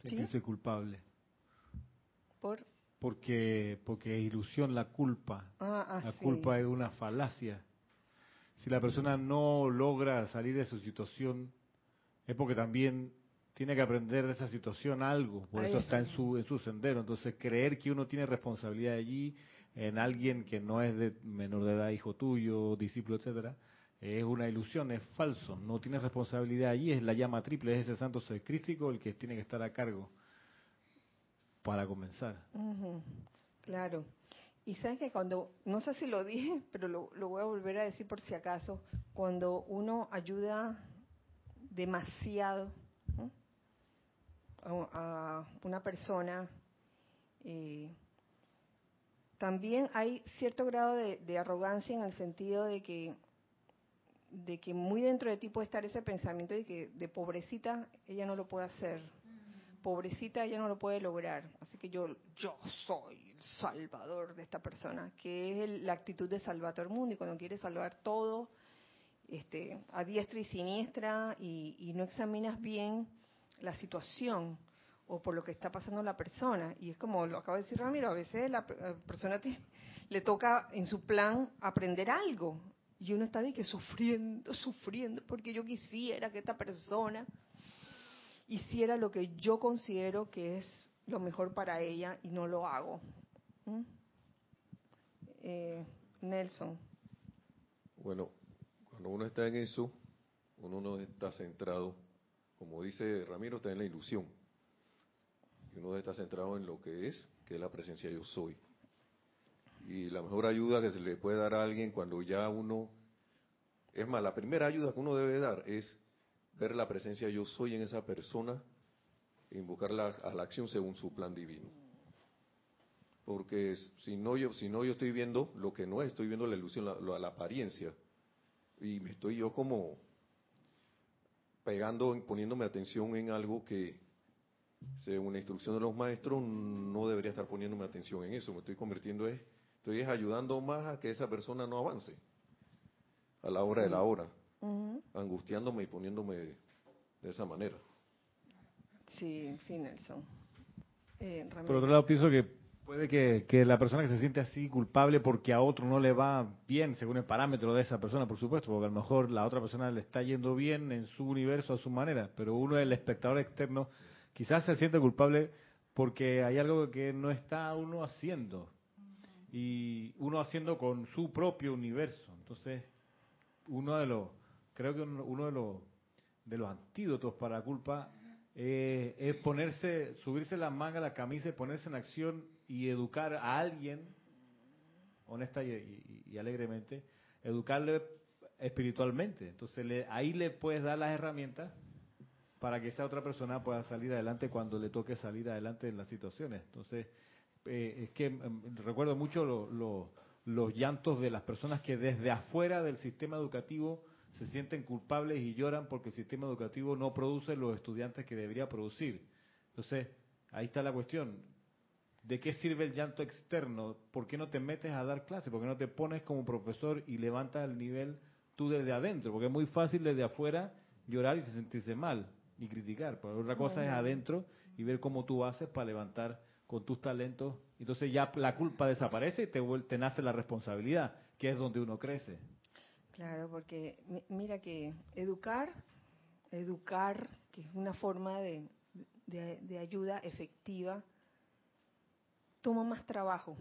Sentirse culpable. ¿Por? Porque, porque es ilusión la culpa. Ah, ah, la culpa es una falacia. Si la persona no logra salir de su situación, es porque también tiene que aprender de esa situación algo, por eso está en su, en su sendero. Entonces, creer que uno tiene responsabilidad allí en alguien que no es de menor de edad, hijo tuyo, discípulo, etcétera, es una ilusión, es falso. No tiene responsabilidad allí, es la llama triple, es ese santo ser crístico el que tiene que estar a cargo para comenzar. Claro. Y sabes que cuando, no sé si lo dije, pero lo, lo voy a volver a decir por si acaso, cuando uno ayuda demasiado, a, una persona, eh, también hay cierto grado de, arrogancia en el sentido de que de que muy dentro de ti puede estar ese pensamiento de que de pobrecita ella no lo puede hacer, pobrecita ella no lo puede lograr, así que yo yo soy el salvador de esta persona, que es la actitud de salvador mundo y cuando quiere salvar todo este, a diestra y siniestra y, y no examinas bien la situación o por lo que está pasando la persona. Y es como lo acaba de decir Ramiro, a veces la persona le toca en su plan aprender algo. Y uno está de que sufriendo, sufriendo, porque yo quisiera que esta persona hiciera lo que yo considero que es lo mejor para ella y no lo hago. ¿Mm? Eh, Nelson. Bueno, cuando uno está en eso, uno no está centrado como dice Ramiro, está en la ilusión. Y uno está centrado en lo que es, que es la presencia yo soy. Y la mejor ayuda que se le puede dar a alguien cuando ya uno, es más, la primera ayuda que uno debe dar es ver la presencia yo soy en esa persona e invocarla a la acción según su plan divino. Porque si no yo, si no yo estoy viendo lo que no es, estoy viendo la ilusión, la, apariencia. Y me estoy yo como pegando, poniéndome atención en algo que, según la instrucción de los maestros, no debería estar poniéndome atención en eso. Me estoy convirtiendo, es, estoy ayudando más a que esa persona no avance a la hora de la hora, angustiándome y poniéndome de, esa manera. Sí, sí, Nelson. Eh, Por otro lado, pienso que Puede que, la persona que se siente así culpable porque a otro no le va bien, según el parámetro de esa persona, por supuesto, porque a lo mejor la otra persona le está yendo bien en su universo, a su manera, pero uno, el espectador externo, quizás se siente culpable porque hay algo que no está uno haciendo, y uno haciendo con su propio universo. Entonces, uno de los, creo que uno de los, de los antídotos para la culpa es ponerse, subirse la manga, la camisa y ponerse en acción y educar a alguien, honesta y, alegremente, educarle espiritualmente. Entonces ahí le puedes dar las herramientas para que esa otra persona pueda salir adelante cuando le toque salir adelante en las situaciones. Entonces, eh, es que em, recuerdo mucho los llantos de las personas que desde afuera del sistema educativo se sienten culpables y lloran porque el sistema educativo no produce los estudiantes que debería producir. Entonces, ahí está la cuestión. ¿De qué sirve el llanto externo? ¿Por qué no te metes a dar clase? ¿Por qué no te pones como profesor y levantas el nivel tú desde adentro? Porque es muy fácil desde afuera llorar y sentirse mal y criticar. Pero otra cosa es adentro y ver cómo tú haces para levantar con tus talentos. Entonces ya la culpa desaparece y te, te nace la responsabilidad, que es donde uno crece. Claro, porque mira que educar, educar, que es una forma de, de, ayuda efectiva, toma más trabajo.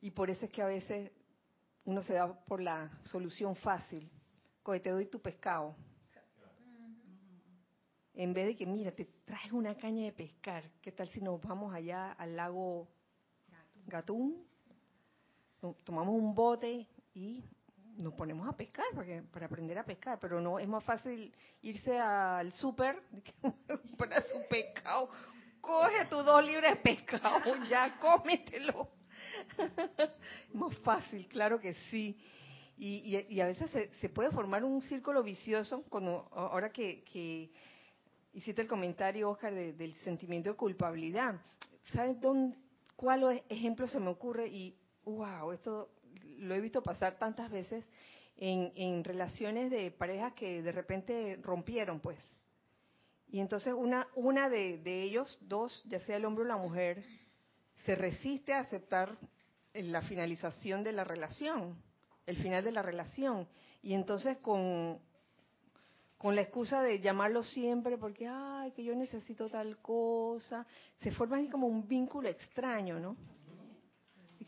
Y por eso es que a veces uno se da por la solución fácil. Coge, te doy tu pescado. En vez de que, mira, te traes una caña de pescar. ¿Qué tal si nos vamos allá al lago Gatún? Tomamos un bote y nos ponemos a pescar para, aprender a pescar, pero no es más fácil irse al súper para su pescado. Coge tus dos libras de pescado, ya cómetelo. más fácil, claro que sí. Y, y, a veces se, puede formar un círculo vicioso cuando ahora que, que hiciste el comentario, Oscar, del sentimiento de culpabilidad. ¿Sabes dónde, cuál ejemplo se me ocurre? Y, wow, esto lo he visto pasar tantas veces en, relaciones de parejas que de repente rompieron, pues. Y entonces una, una de, ellos, dos, ya sea el hombre o la mujer, se resiste a aceptar la finalización de la relación, el final de la relación. Y entonces con, con la excusa de llamarlo siempre porque, ay, que yo necesito tal cosa, se forma ahí como un vínculo extraño, ¿no?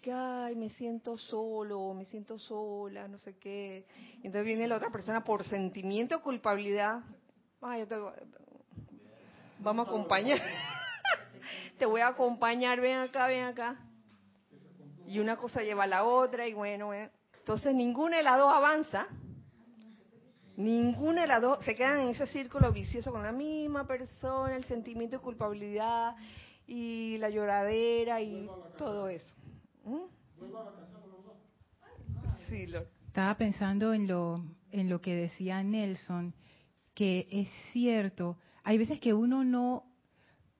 Que, ay, me siento solo, me siento sola, no sé qué. Entonces viene la otra persona por sentimiento de culpabilidad, ay, yo vamos a acompañar, te voy a acompañar, ven acá, ven acá. Y una cosa lleva a la otra y bueno, entonces ninguna de las dos avanza, ninguna de las dos se quedan en ese círculo vicioso con la misma persona, el sentimiento de culpabilidad y la lloradera y todo eso. Estaba pensando en lo, en lo que decía Nelson, que es cierto, hay veces que uno no,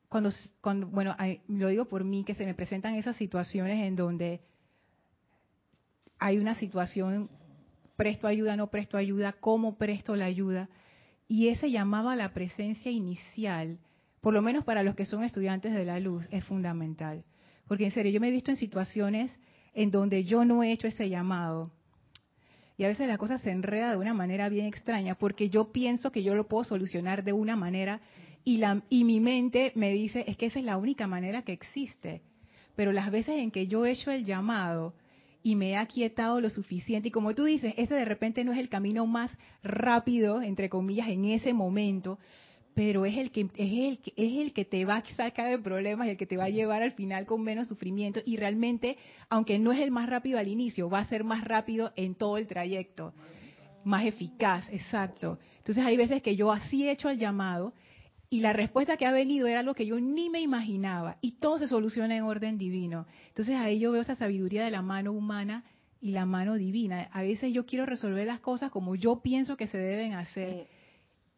cuando, cuando bueno, lo digo por mí, que se me presentan esas situaciones en donde hay una situación, presto ayuda, no presto ayuda, cómo presto la ayuda, y ese llamado a la presencia inicial, por lo menos para los que son estudiantes de la luz, es fundamental. Porque en serio, yo me he visto en situaciones en donde yo no he hecho ese llamado. Y a veces la cosa se enreda de una manera bien extraña, porque yo pienso que yo lo puedo solucionar de una manera y, la, y mi mente me dice, es que esa es la única manera que existe. Pero las veces en que yo he hecho el llamado y me he aquietado lo suficiente, y como tú dices, ese de repente no es el camino más rápido, entre comillas, en ese momento, pero es el que es el, es el que te va a sacar de problemas y el que te va a llevar al final con menos sufrimiento y realmente aunque no es el más rápido al inicio va a ser más rápido en todo el trayecto. Más eficaz exacto. Entonces hay veces que yo así he hecho el llamado y la respuesta que ha venido era algo que yo ni me imaginaba y todo se soluciona en orden divino. Entonces ahí yo veo esa sabiduría de la mano humana y la mano divina. A veces yo quiero resolver las cosas como yo pienso que se deben hacer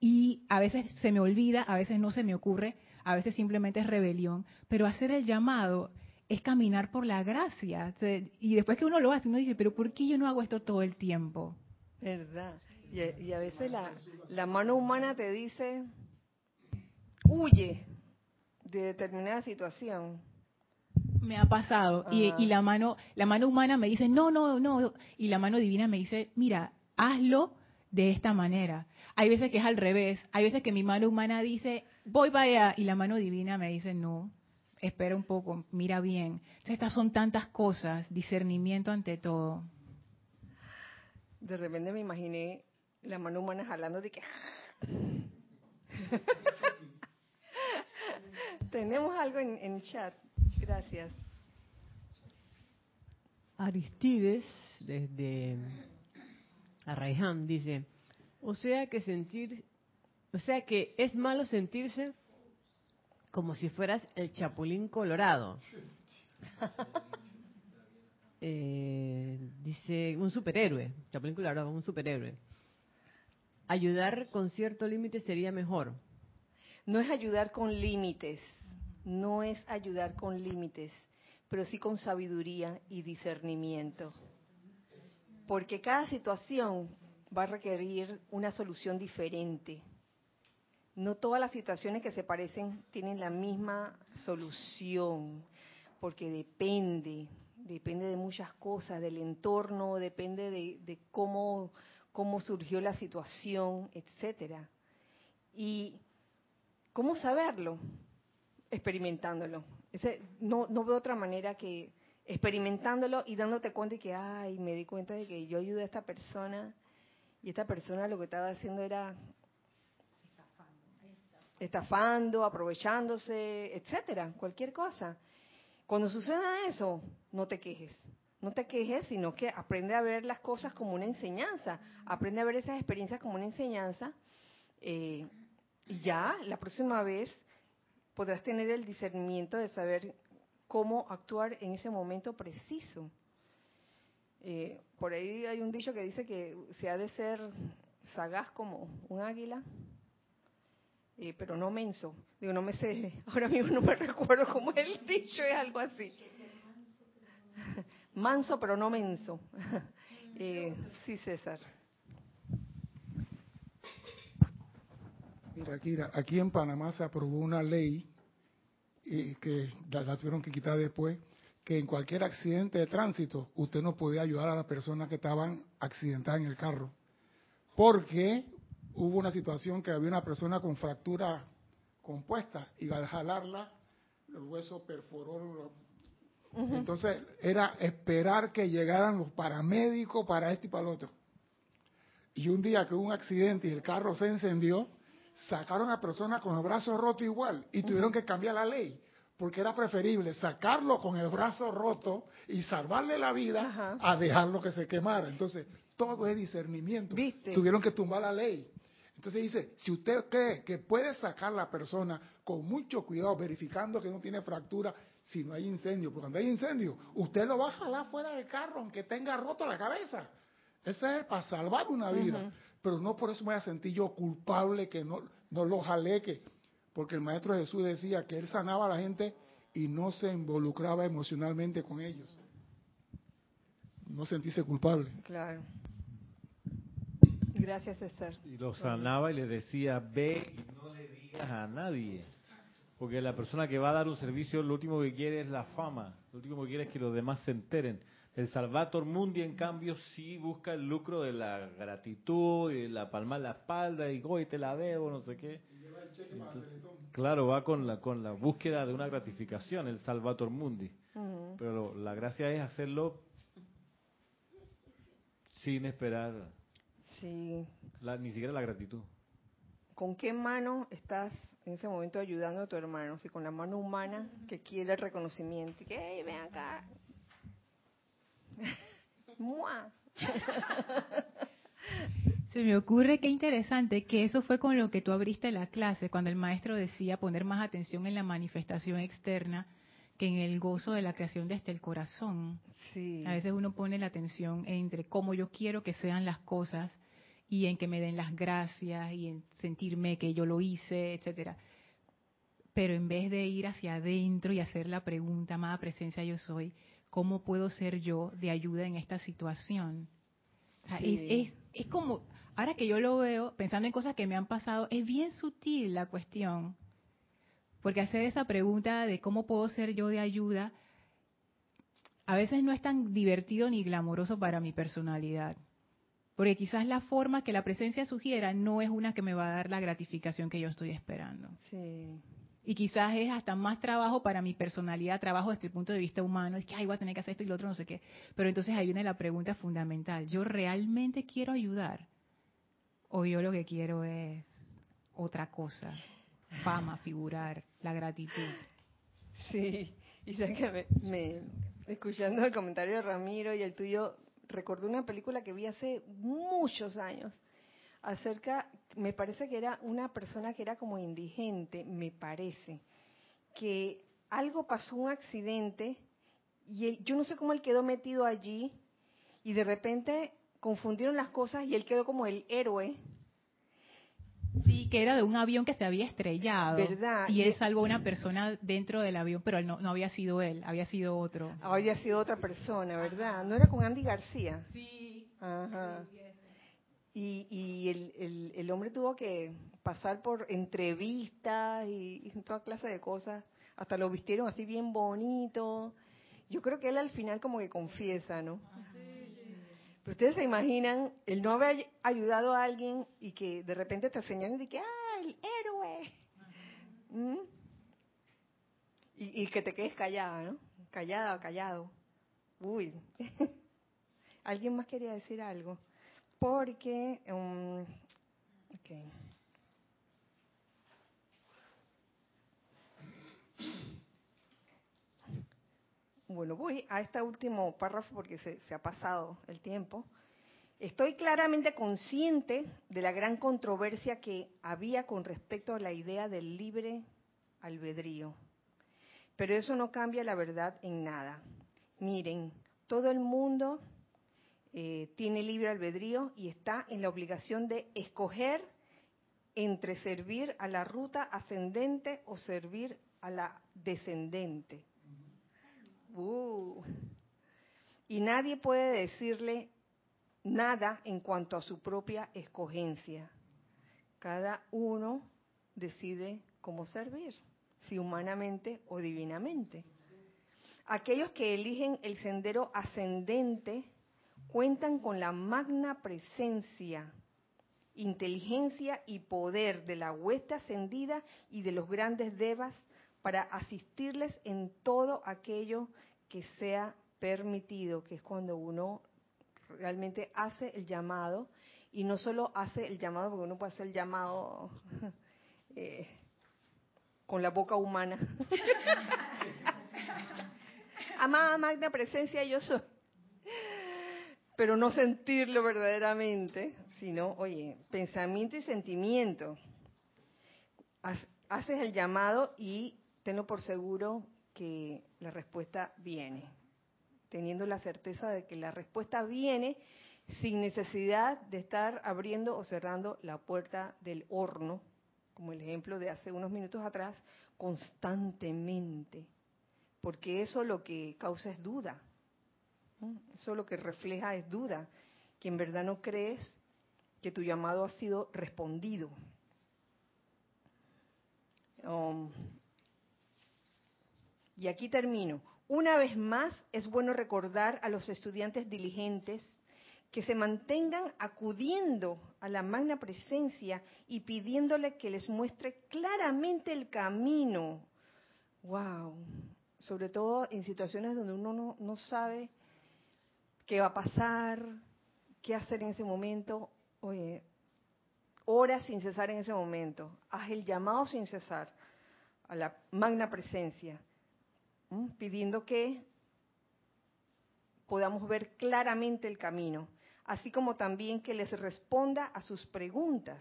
y a veces se me olvida, a veces no se me ocurre, a veces simplemente es rebelión, pero hacer el llamado es caminar por la gracia. Y después que uno lo hace, uno dice, pero ¿por qué yo no hago esto todo el tiempo? ¿Verdad? Y, a veces la, la mano humana te dice, huye de determinada situación. Me ha pasado. Y, y, la mano, la mano humana me dice, no, no, no. Y la mano divina me dice, mira, hazlo de esta manera. Hay veces que es al revés. Hay veces que mi mano humana dice, voy para allá, y la mano divina me dice, no, espera un poco, mira bien. estas son tantas cosas, discernimiento ante todo. De repente me imaginé la mano humana jalando de que... Tenemos algo en, en chat. Gracias. Aristides, desde Arraiján, dice, o sea que sentir, o sea que es malo sentirse como si fueras el chapulín colorado. Eh, dice un superhéroe, chapulín colorado, un superhéroe. Ayudar con cierto límite sería mejor. No es ayudar con límites, no es ayudar con límites, pero sí con sabiduría y discernimiento. Porque cada situación va a requerir una solución diferente. No todas las situaciones que se parecen tienen la misma solución, porque depende depende de muchas cosas, del entorno, depende de, cómo, cómo surgió la situación, etcétera. Y cómo saberlo, experimentándolo. no, no veo otra manera que experimentándolo y dándote cuenta de que, ay, me di cuenta de que yo ayudé a esta persona y esta persona lo que estaba haciendo era estafando, aprovechándose, etcétera, cualquier cosa. Cuando suceda eso, no te quejes. No te quejes, sino que aprende a ver las cosas como una enseñanza. Aprende a ver esas experiencias como una enseñanza. Eh, y ya, la próxima vez podrás tener el discernimiento de saber cómo actuar en ese momento preciso. Eh, por ahí hay un dicho que dice que se ha de ser sagaz como un águila, eh, pero no menso. Digo, no me sé, ahora mismo no me recuerdo cómo el dicho, es algo así. Manso, pero no menso. Eh, sí, César. Mira, Kira, aquí en Panamá se aprobó una ley y que la, tuvieron que quitar después, que en cualquier accidente de tránsito usted no podía ayudar a las personas que estaban accidentadas en el carro. Porque hubo una situación que había una persona con fractura compuesta y al jalarla, el hueso perforó. Entonces era esperar que llegaran los paramédicos para esto y para lo otro. Y un día que hubo un accidente y el carro se encendió, sacaron a personas con el brazo roto igual y tuvieron que cambiar la ley porque era preferible sacarlo con el brazo roto y salvarle la vida a dejarlo que se quemara. Entonces, todo es discernimiento. Tuvieron que tumbar la ley. Entonces dice, si usted cree que puede sacar a la persona con mucho cuidado, verificando que no tiene fractura, si no hay incendio, porque cuando hay incendio, usted lo va a jalar fuera del carro, aunque tenga roto la cabeza. Ese es para salvar una vida pero no por eso me voy a sentir yo culpable que no, no lo jaleque, porque el Maestro Jesús decía que él sanaba a la gente y no se involucraba emocionalmente con ellos. No sentirse culpable. Claro. Gracias, César. Y lo sanaba y le decía, ve y no le digas a nadie. Porque la persona que va a dar un servicio, lo último que quiere es la fama. Lo último que quiere es que los demás se enteren. El Salvator Mundi, en cambio, sí busca el lucro de la gratitud y la palma en la espalda y hoy te la debo, no sé qué. claro, va con la con la búsqueda de una gratificación, el Salvator Mundi. Pero la gracia es hacerlo sin esperar sí. ni siquiera la gratitud. ¿Con qué mano estás en ese momento ayudando a tu hermano? Si con la mano humana que quiere el reconocimiento, que hey, ven acá, Se me ocurre que interesante que eso fue con lo que tú abriste la clase, cuando el maestro decía poner más atención en la manifestación externa que en el gozo de la creación desde el corazón. Sí. A veces uno pone la atención entre cómo yo quiero que sean las cosas y en que me den las gracias y en sentirme que yo lo hice, etcétera. Pero en vez de ir hacia adentro y hacer la pregunta, amada presencia yo soy, ¿cómo puedo ser yo de ayuda en esta situación? es, es, como, ahora que yo lo veo, pensando en cosas que me han pasado, es bien sutil la cuestión. Porque hacer esa pregunta de cómo puedo ser yo de ayuda, a veces no es tan divertido ni glamoroso para mi personalidad. Porque quizás la forma que la presencia sugiera no es una que me va a dar la gratificación que yo estoy esperando. Sí. Y quizás es hasta más trabajo para mi personalidad, trabajo desde el punto de vista humano, es que, ay, voy a tener que hacer esto y lo otro, no sé qué. Pero entonces ahí viene la pregunta fundamental, ¿yo realmente quiero ayudar? ¿O yo lo que quiero es otra cosa? Fama, figurar, la gratitud. Sí, y sabes que me, escuchando el comentario de Ramiro y el tuyo, recordé una película que vi hace muchos años acerca, me parece que era una persona que era como indigente, me parece, que algo pasó, un accidente, y yo no sé cómo él quedó metido allí, y de repente confundieron las cosas y él quedó como el héroe. Sí, que era de un avión que se había estrellado. ¿Verdad? Y él salvó a una persona dentro del avión, pero no, no había sido él, había sido otro. Había sido otra persona, ¿verdad? ¿No era con Andy García? Sí. Ajá. Y, y el, el, hombre tuvo que pasar por entrevistas y, toda clase de cosas. Hasta lo vistieron así bien bonito. Yo creo que él al final como que confiesa, ¿no? Pero ustedes se imaginan el no haber ayudado a alguien y que de repente te señalen y que, ¡ah, el héroe! ¿Mm? Y, y, que te quedes callada, ¿no? Callada o callado. Uy. ¿Alguien más quería decir algo? Porque... Um. Bueno, voy a este último párrafo porque se, se, ha pasado el tiempo. Estoy claramente consciente de la gran controversia que había con respecto a la idea del libre albedrío. Pero eso no cambia la verdad en nada. Miren, todo el mundo eh, tiene libre albedrío y está en la obligación de escoger entre servir a la ruta ascendente o servir a la descendente. Uh. Y nadie puede decirle nada en cuanto a su propia escogencia. Cada uno decide cómo servir, si humanamente o divinamente. Aquellos que eligen el sendero ascendente cuentan con la magna presencia, inteligencia y poder de la hueste ascendida y de los grandes devas para asistirles en todo aquello que sea permitido, que es cuando uno realmente hace el llamado y no solo hace el llamado, porque uno puede hacer el llamado eh, con la boca humana. Amada magna presencia, yo soy. Pero no sentirlo verdaderamente, sino, oye, pensamiento y sentimiento. Haces el llamado y tenlo por seguro que la respuesta viene, teniendo la certeza de que la respuesta viene sin necesidad de estar abriendo o cerrando la puerta del horno, como el ejemplo de hace unos minutos atrás, constantemente, porque eso lo que causa es duda, eso lo que refleja es duda, que en verdad no crees que tu llamado ha sido respondido. Um, y aquí termino. Una vez más, es bueno recordar a los estudiantes diligentes que se mantengan acudiendo a la magna presencia y pidiéndole que les muestre claramente el camino. ¡Wow! Sobre todo en situaciones donde uno no, no sabe qué va a pasar, qué hacer en ese momento. Oye, sin cesar en ese momento. Haz el llamado sin cesar a la magna presencia pidiendo que podamos ver claramente el camino, así como también que les responda a sus preguntas.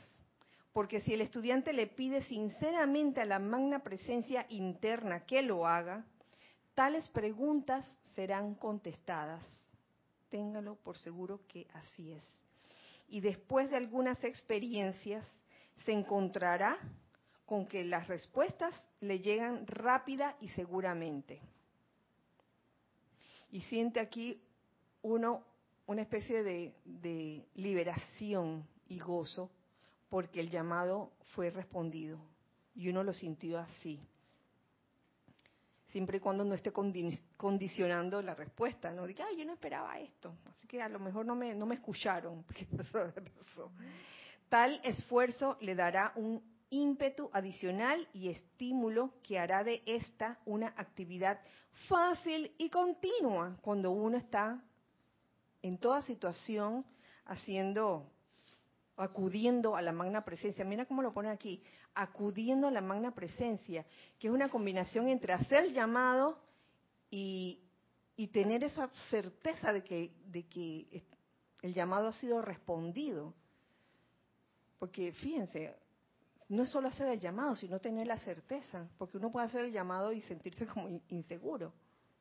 Porque si el estudiante le pide sinceramente a la magna presencia interna que lo haga, tales preguntas serán contestadas. Téngalo por seguro que así es. Y después de algunas experiencias, se encontrará con que las respuestas le llegan rápida y seguramente. Y siente aquí uno una especie de, de liberación y gozo porque el llamado fue respondido y uno lo sintió así. Siempre y cuando no esté condicionando la respuesta, no diga, yo no esperaba esto, así que a lo mejor no me, no me escucharon. Tal esfuerzo le dará un ímpetu adicional y estímulo que hará de esta una actividad fácil y continua cuando uno está en toda situación haciendo acudiendo a la magna presencia. Mira cómo lo pone aquí, acudiendo a la magna presencia, que es una combinación entre hacer el llamado y, tener esa certeza de que, de que el llamado ha sido respondido. Porque fíjense, no es solo hacer el llamado, sino tener la certeza, porque uno puede hacer el llamado y sentirse como inseguro.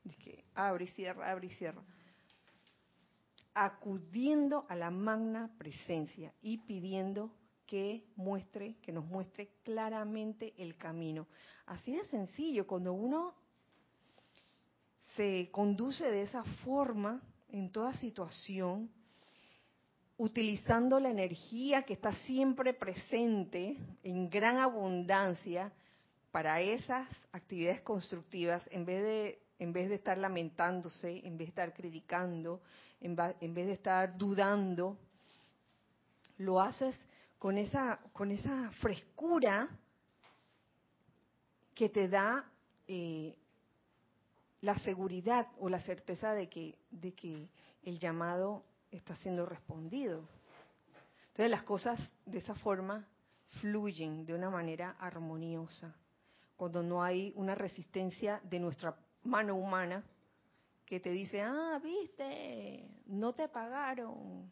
Es que abre y cierra, abre y cierra. Acudiendo a la magna presencia y pidiendo que muestre, que nos muestre claramente el camino. Así de sencillo, cuando uno se conduce de esa forma en toda situación, utilizando la energía que está siempre presente en gran abundancia para esas actividades constructivas, en vez de en vez de estar lamentándose, en vez de estar criticando, en, vez de estar dudando, lo haces con esa, con esa frescura que te da eh, la seguridad o la certeza de que, de que el llamado está siendo respondido. Entonces las cosas de esa forma fluyen de una manera armoniosa, cuando no hay una resistencia de nuestra mano humana que te dice, ah, viste, no te pagaron,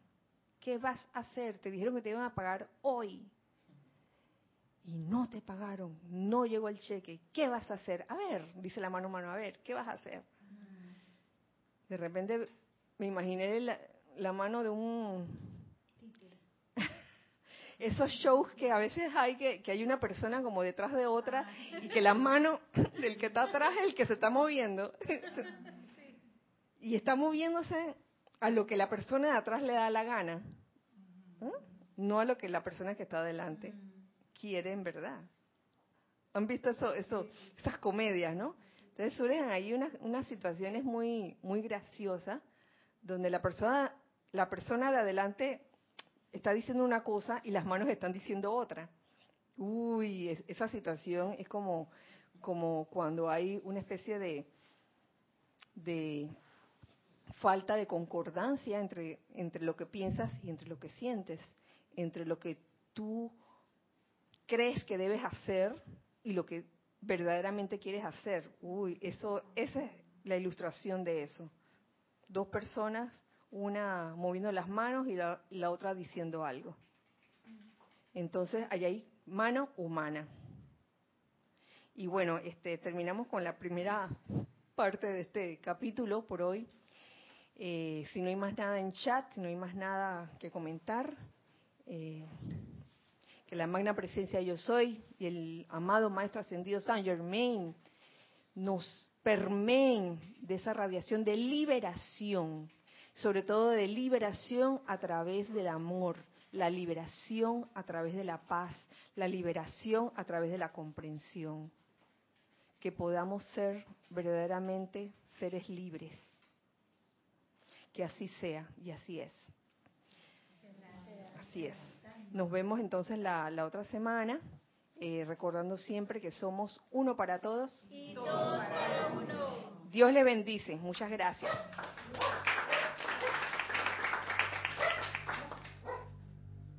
¿qué vas a hacer? Te dijeron que te iban a pagar hoy y no te pagaron, no llegó el cheque, ¿qué vas a hacer? A ver, dice la mano humana, a ver, ¿qué vas a hacer? De repente me imaginé la, la mano de un esos shows que a veces hay que, que hay una persona como detrás de otra y que la mano del que está atrás es el que se está moviendo. Y está moviéndose a lo que la persona de atrás le da la gana, no a lo que la persona que está adelante quiere en verdad. ¿Han visto eso, eso, esas comedias, no? Entonces surgen ahí unas, unas situaciones muy, muy graciosas donde la persona, la persona de adelante está diciendo una cosa y las manos están diciendo otra. Uy, esa situación es como, como cuando hay una especie de, de falta de concordancia entre, entre lo que piensas y entre lo que sientes, entre lo que tú crees que debes hacer y lo que verdaderamente quieres hacer. Uy, eso, esa es la ilustración de eso. Dos personas una moviendo las manos y la, otra diciendo algo. Entonces, allá hay mano humana. Y bueno, este, terminamos con la primera parte de este capítulo por hoy. Eh, si no hay más nada en chat, si no hay más nada que comentar, eh, que la magna presencia yo soy y el amado Maestro Ascendido San Germain nos permeen de esa radiación de liberación sobre todo de liberación a través del amor, la liberación a través de la paz, la liberación a través de la comprensión. Que podamos ser verdaderamente seres libres. Que así sea y así es. Así es. Nos vemos entonces la, otra semana, eh, recordando siempre que somos uno para todos. Y todos para uno. Dios le bendice. Muchas gracias.